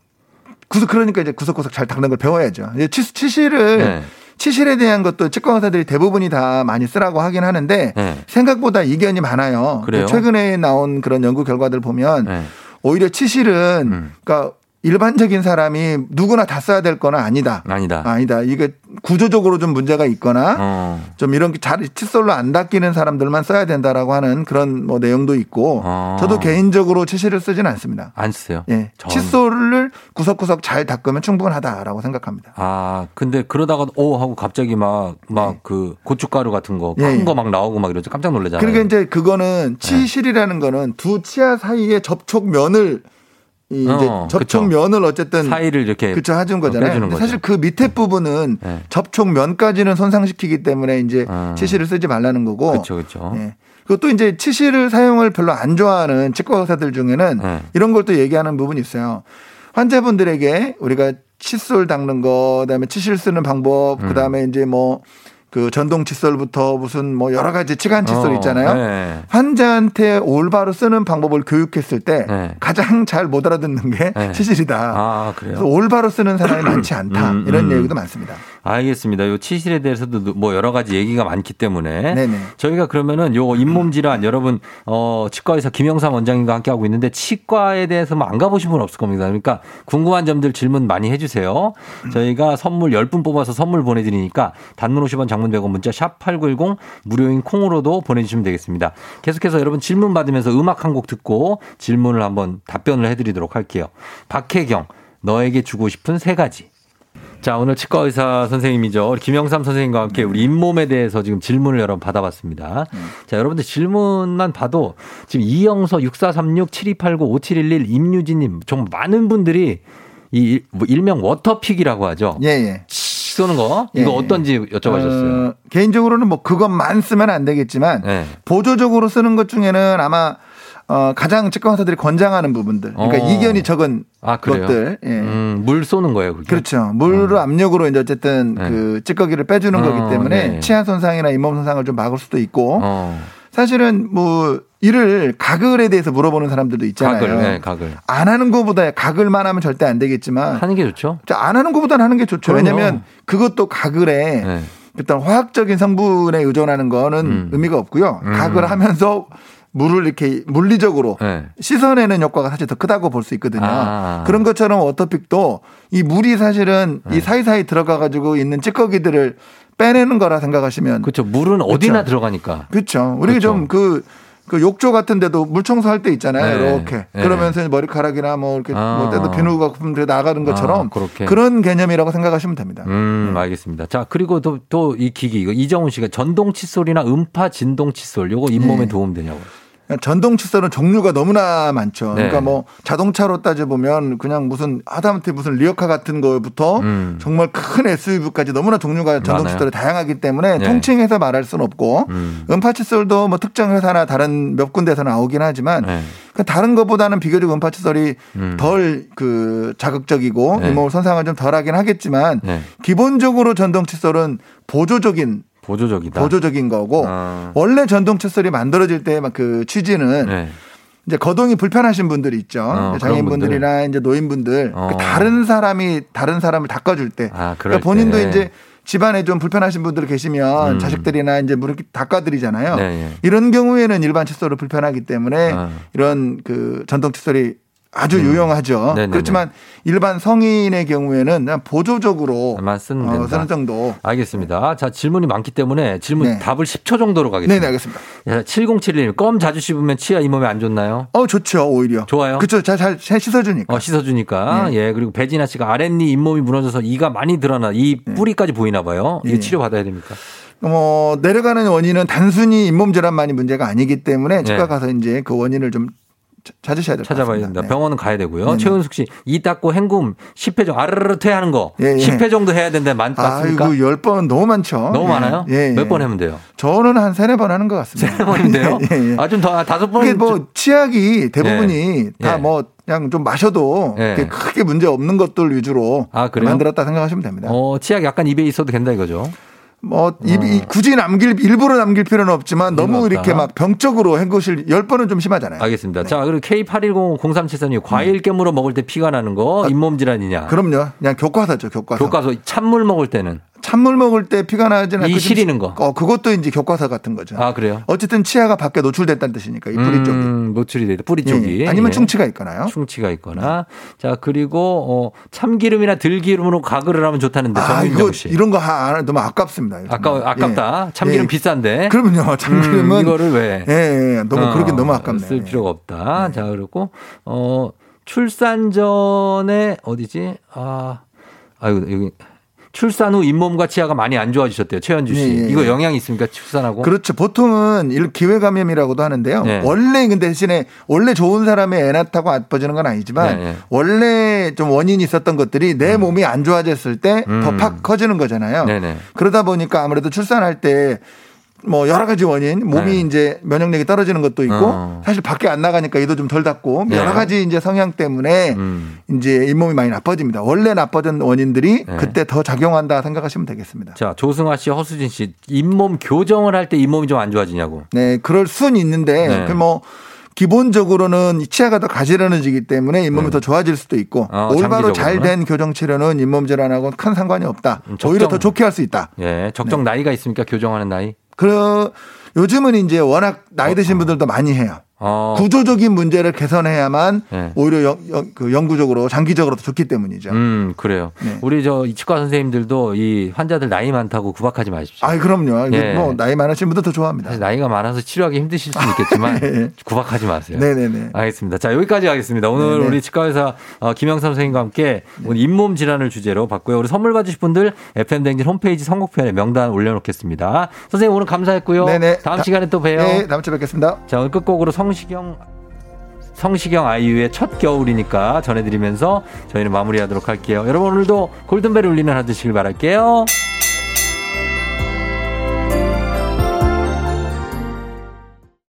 구석 그러니까 이제 구석구석 잘 닦는 걸 배워야죠. 이제 치, 치실을 네. 치실에 대한 것도 치과 의사들이 대부분이 다 많이 쓰라고 하긴 하는데 네. 생각보다 이견이 많아요. 그래요? 최근에 나온 그런 연구 결과들 보면 네. 오히려 치실은 음. 그러니까 일반적인 사람이 누구나 다 써야 될 거는 아니다. 아니다. 아니다. 이게 구조적으로 좀 문제가 있거나 어. 좀 이런 게잘 칫솔로 안 닦이는 사람들만 써야 된다라고 하는 그런 뭐 내용도 있고 어. 저도 개인적으로 치실을 쓰지는 않습니다. 안 쓰요. 예. 전- 칫솔을 구석구석 잘 닦으면 충분하다라고 생각합니다. 아, 근데 그러다가 오 하고 갑자기 막 막그 고춧가루 같은 거 예, 큰 예. 거막 나오고 막 이러죠. 깜짝 놀라잖아요. 그러니까 이제 네. 그거는 치실이라는 거는 두 치아 사이의 접촉면을 이 이제 어, 그쵸. 접촉면을 어쨌든 사이를 이렇게 그쵸 해준 어, 거잖아요. 사실 그 밑에 부분은 네. 접촉면까지는 손상시키기 때문에 이제 아. 치실을 쓰지 말라는 거고. 그렇죠, 그렇죠. 예. 그것도 이제 치실을 사용을 별로 안 좋아하는 치과 의사들 중에는 네. 이런 걸 또 얘기하는 부분이 있어요. 환자분들에게 우리가 칫솔 닦는 거, 그다음에 치실 쓰는 방법, 음. 그다음에 이제 뭐 그 전동 칫솔부터 무슨 뭐 여러 가지 치간 칫솔 어, 있잖아요. 네. 환자한테 올바로 쓰는 방법을 교육했을 때 네. 가장 잘 못 알아듣는 게 네. 치실이다. 아? 그래서 올바로 쓰는 사람이 많지 않다. 음, 이런 음. 얘기도 많습니다. 알겠습니다. 요 치실에 대해서도 뭐 여러 가지 얘기가 많기 때문에 네네. 저희가 그러면은 요 잇몸 질환 여러분 어 치과 의사 김영삼 원장님과 함께 하고 있는데 치과에 대해서 뭐 안 가보신 분 없을 겁니다. 그러니까 궁금한 점들 질문 많이 해주세요. 저희가 선물 10분 뽑아서 선물 보내드리니까 단문 50원 장문 100원 문자 샵 8910 무료인 콩으로도 보내주시면 되겠습니다. 계속해서 여러분 질문 받으면서 음악 한 곡 듣고 질문을 한번 답변을 해드리도록 할게요. 박혜경 너에게 주고 싶은 세 가지. 자, 오늘 치과 의사 선생님이죠. 김영삼 선생님과 함께 우리 잇몸에 대해서 지금 질문을 여러분 받아봤습니다. 자, 여러분들 질문만 봐도 지금 이영서 6436 7289 5711 임유진님 정말 많은 분들이 이 일- 뭐 일명 워터픽이라고 하죠. 예, 예. 쏘는 거 이거 예. 어떤지 여쭤봐주셨어요. 어, 개인적으로는 뭐 그것만 쓰면 안 되겠지만 네. 보조적으로 쓰는 것 중에는 아마 어, 가장 치과 의사들이 권장하는 부분들. 그러니까 어. 이견이 적은 아? 것들. 예. 음, 물 쏘는 거예요, 그게? 그렇죠. 물을 압력으로 이제 어쨌든 네. 그 찌꺼기를 빼주는 어, 거기 때문에 네. 치아 손상이나 잇몸 손상을 좀 막을 수도 있고 어, 사실은 뭐 이를 가글에 대해서 물어보는 사람들도 있잖아요. 가글, 네, 가글. 안 하는 것보다 가글만 하면 절대 안 되겠지만 하는 게 좋죠. 자, 안 하는 것보다는 하는 게 좋죠. 그럼요. 왜냐하면 그것도 가글에 네. 일단 화학적인 성분에 의존하는 거는 음. 의미가 없고요. 음. 각을 하면서 물을 이렇게 물리적으로 네. 씻어내는 효과가 사실 더 크다고 볼 수 있거든요. 아. 그런 것처럼 워터픽도 이 물이 사실은 네. 이 사이사이 들어가 가지고 있는 찌꺼기들을 빼내는 거라 생각하시면 그렇죠. 물은 어디나 들어가니까. 그렇죠. 우리가 그렇죠. 좀그 그 욕조 같은 데도 물 청소할 때 있잖아요. 네. 이렇게. 네. 그러면서 머리카락이나 뭐 이렇게 아. 뭐 때도 비누가 들어 나가는 것처럼 아, 그렇게. 그런 개념이라고 생각하시면 됩니다. 음, 알겠습니다. 자, 그리고 또, 또 이 기기, 이거 이정훈 씨가 전동 칫솔이나 음파 진동 칫솔, 요거 잇몸에 네. 도움 되냐고. 전동 칫솔은 종류가 너무나 많죠. 네. 그러니까 뭐 자동차로 따져 보면 그냥 무슨 하다못해 무슨 리어카 같은 거부터 음. 정말 큰 SUV까지 너무나 종류가 전동. 칫솔이 다양하기 때문에 네. 통칭해서 말할 수는 없고 음. 음파 칫솔도 뭐 특정 회사나 다른 몇 군데에서 나오긴 하지만 네. 그 다른 것보다는 비교적 음파 칫솔이 음. 덜그 자극적이고 네. 잇몸 손상을 좀 덜하긴 하겠지만 네. 기본적으로 전동 칫솔은 보조적인 보조적이다. 보조적인 거고 아. 원래 전동 칫솔이 만들어질 때막그 취지는 네. 이제 거동이 불편하신 분들이 있죠. 어, 장애인분들이나 이제 노인분들 어. 그 다른 사람이 다른 사람을 닦아줄 때 아, 그러니까 본인도 때. 이제 집안에 좀 불편하신 분들 계시면 음. 자식들이나 이제 뭐 이렇게 닦아드리잖아요. 네, 네. 이런 경우에는 일반 칫솔을 불편하기 때문에 아. 이런 그 전동 칫솔이 아주 음. 유용하죠. 네네네. 그렇지만 일반 성인의 경우에는 그냥 보조적으로 쓰면 어. 쓰는 정도. 알겠습니다. 자, 질문이 많기 때문에 질문 네. 답을 10초 정도로 가겠습니다. 네, 알겠습니다. 7071님, 껌 자주 씹으면 치아 잇몸에 안 좋나요? 어, 좋죠, 오히려. 좋아요. 그렇죠. 잘, 잘, 잘 씻어주니까. 어, 씻어주니까. 네. 예, 그리고 배진아 씨가 아랫니 잇몸이 무너져서 이가 많이 드러나 이 뿌리까지 보이나 봐요. 이거 네. 치료 받아야 됩니까? 뭐 내려가는 원인은 단순히 잇몸 질환만이 문제가 아니기 때문에 치과 네. 가서 이제 그 원인을 좀 차- 찾으셔야 될것 찾아봐야. 됩니다. 네. 병원은 가야 되고요. 네네. 최은숙 씨, 이 닦고 헹굼 10회 정도 아르르 퇴하는 거 예, 예. 10회 정도 해야 된다. 많, 맞습니까? 아이고 열번 너무 많죠. 너무 예. 많아요? 예, 예. 몇 번 하면 돼요? 저는 한 세네 번 하는 것 같습니다. 세 번인데요? 예, 예. 아, 좀 더, 아, 다섯 번. 이게 뭐 치약이 대부분이 예. 다 예. 뭐 그냥 좀 마셔도 예. 그렇게 크게 문제 없는 것들 위주로 아? 만들었다 생각하시면 됩니다. 어, 치약 약간 입에 있어도 된다 이거죠. 뭐 입이 굳이 남길 일부러 남길 필요는 없지만 너무 없다. 이렇게 막 병적으로 헹구실 열 번은 좀 심하잖아요. 알겠습니다. 자, 그리고 K81000374님, 과일 깨물어 먹을 때 피가 나는 거 잇몸 질환이냐? 음. 그럼요. 그냥 교과서죠, 교과서. 교과서 찬물 먹을 때는 찬물 먹을 때 피가 이 않고 시리는 거. 어, 그것도 이제 교과서 같은 거죠. 아, 그래요? 어쨌든 치아가 밖에 노출됐다는 뜻이니까 이 뿌리 쪽이. 음, 노출이 돼 뿌리 예, 쪽이 예. 아니면 예. 충치가 있거나요. 충치가 있거나 자 그리고 어, 참기름이나 들기름으로 가글을 하면 좋다는데 아, 이거 정민정 씨 이런 거 하- 너무 아깝습니다. 아까 아깝다 예. 참기름 예. 비싼데 그럼요. 참기름은 음, 이거를 왜 예, 예. 너무 어, 그렇게 너무 아깝네요. 쓸 예. 필요가 없다 자 그리고 어 출산 전에 어디지 아 아유 여기 출산 후 잇몸과 치아가 많이 안 좋아지셨대요 최현주 씨 예, 예, 이거 예. 영향이 있습니까 출산하고 그렇죠. 보통은 일 기회 감염이라고도 하는데요. 네. 원래 근데 대신에 원래 좋은 사람의 애 낳다고 아파지는 건 아니지만 네, 네. 원래 좀 원인이 있었던 것들이 내 몸이 안 좋아졌을 때더 음. 팍 커지는 거잖아요. 네네 그러다 보니까 아무래도 출산할 때 뭐 여러 가지 원인, 몸이 네. 이제 면역력이 떨어지는 것도 있고 어. 사실 밖에 안 나가니까 이도 좀 덜 닿고 네. 여러 가지 이제 성향 때문에 음. 이제 잇몸이 많이 나빠집니다. 원래 나빠진 원인들이 네. 그때 더 작용한다 생각하시면 되겠습니다. 자 조승아 씨 허수진 씨 잇몸 교정을 할 때 잇몸이 좀 안 좋아지냐고 네, 그럴 수는 있는데 네. 그뭐 기본적으로는 이 치아가 더 가지런해지기 때문에 잇몸이 네. 더 좋아질 수도 있고 어, 올바로 잘? 된 교정 치료는 잇몸 질환하고 큰 상관이 없다. 음, 오히려 적정- 더 좋게 할 수 있다. 예 적정 나이가 있습니까 교정하는 나이 그 요즘은 이제 워낙 나이 드신 분들도 많이 해요. 어. 구조적인 문제를 개선해야만 네. 오히려 영, 영- 그 영구적으로 장기적으로 더 좋기 때문이죠. 음, 그래요. 네. 우리 저 이 치과 선생님들도 이 환자들 나이 많다고 구박하지 마십시오. 아, 그럼요. 예. 뭐 나이 많으신 분들 더 좋아합니다. 나이가 많아서 치료하기 힘드실 수는 있겠지만 예. 구박하지 마세요. 네네네. 알겠습니다. 자, 여기까지 하겠습니다. 오늘 네네. 우리 치과 의사 어, 김영삼 선생님과 함께 오늘 잇몸 질환을 주제로 봤고요. 우리 선물 받으실 분들 FM댕진 홈페이지 선곡편에 명단 올려놓겠습니다. 선생님 오늘 감사했고요. 네네. 다음 다- 시간에 또 봬요. 네, 다음 주에 뵙겠습니다. 자, 오늘 끝곡으로 성시경 성시경 아이유의 첫 겨울이니까 전해드리면서 저희는 마무리하도록 할게요. 여러분 오늘도 골든벨 울리는 하루 되시길 바랄게요.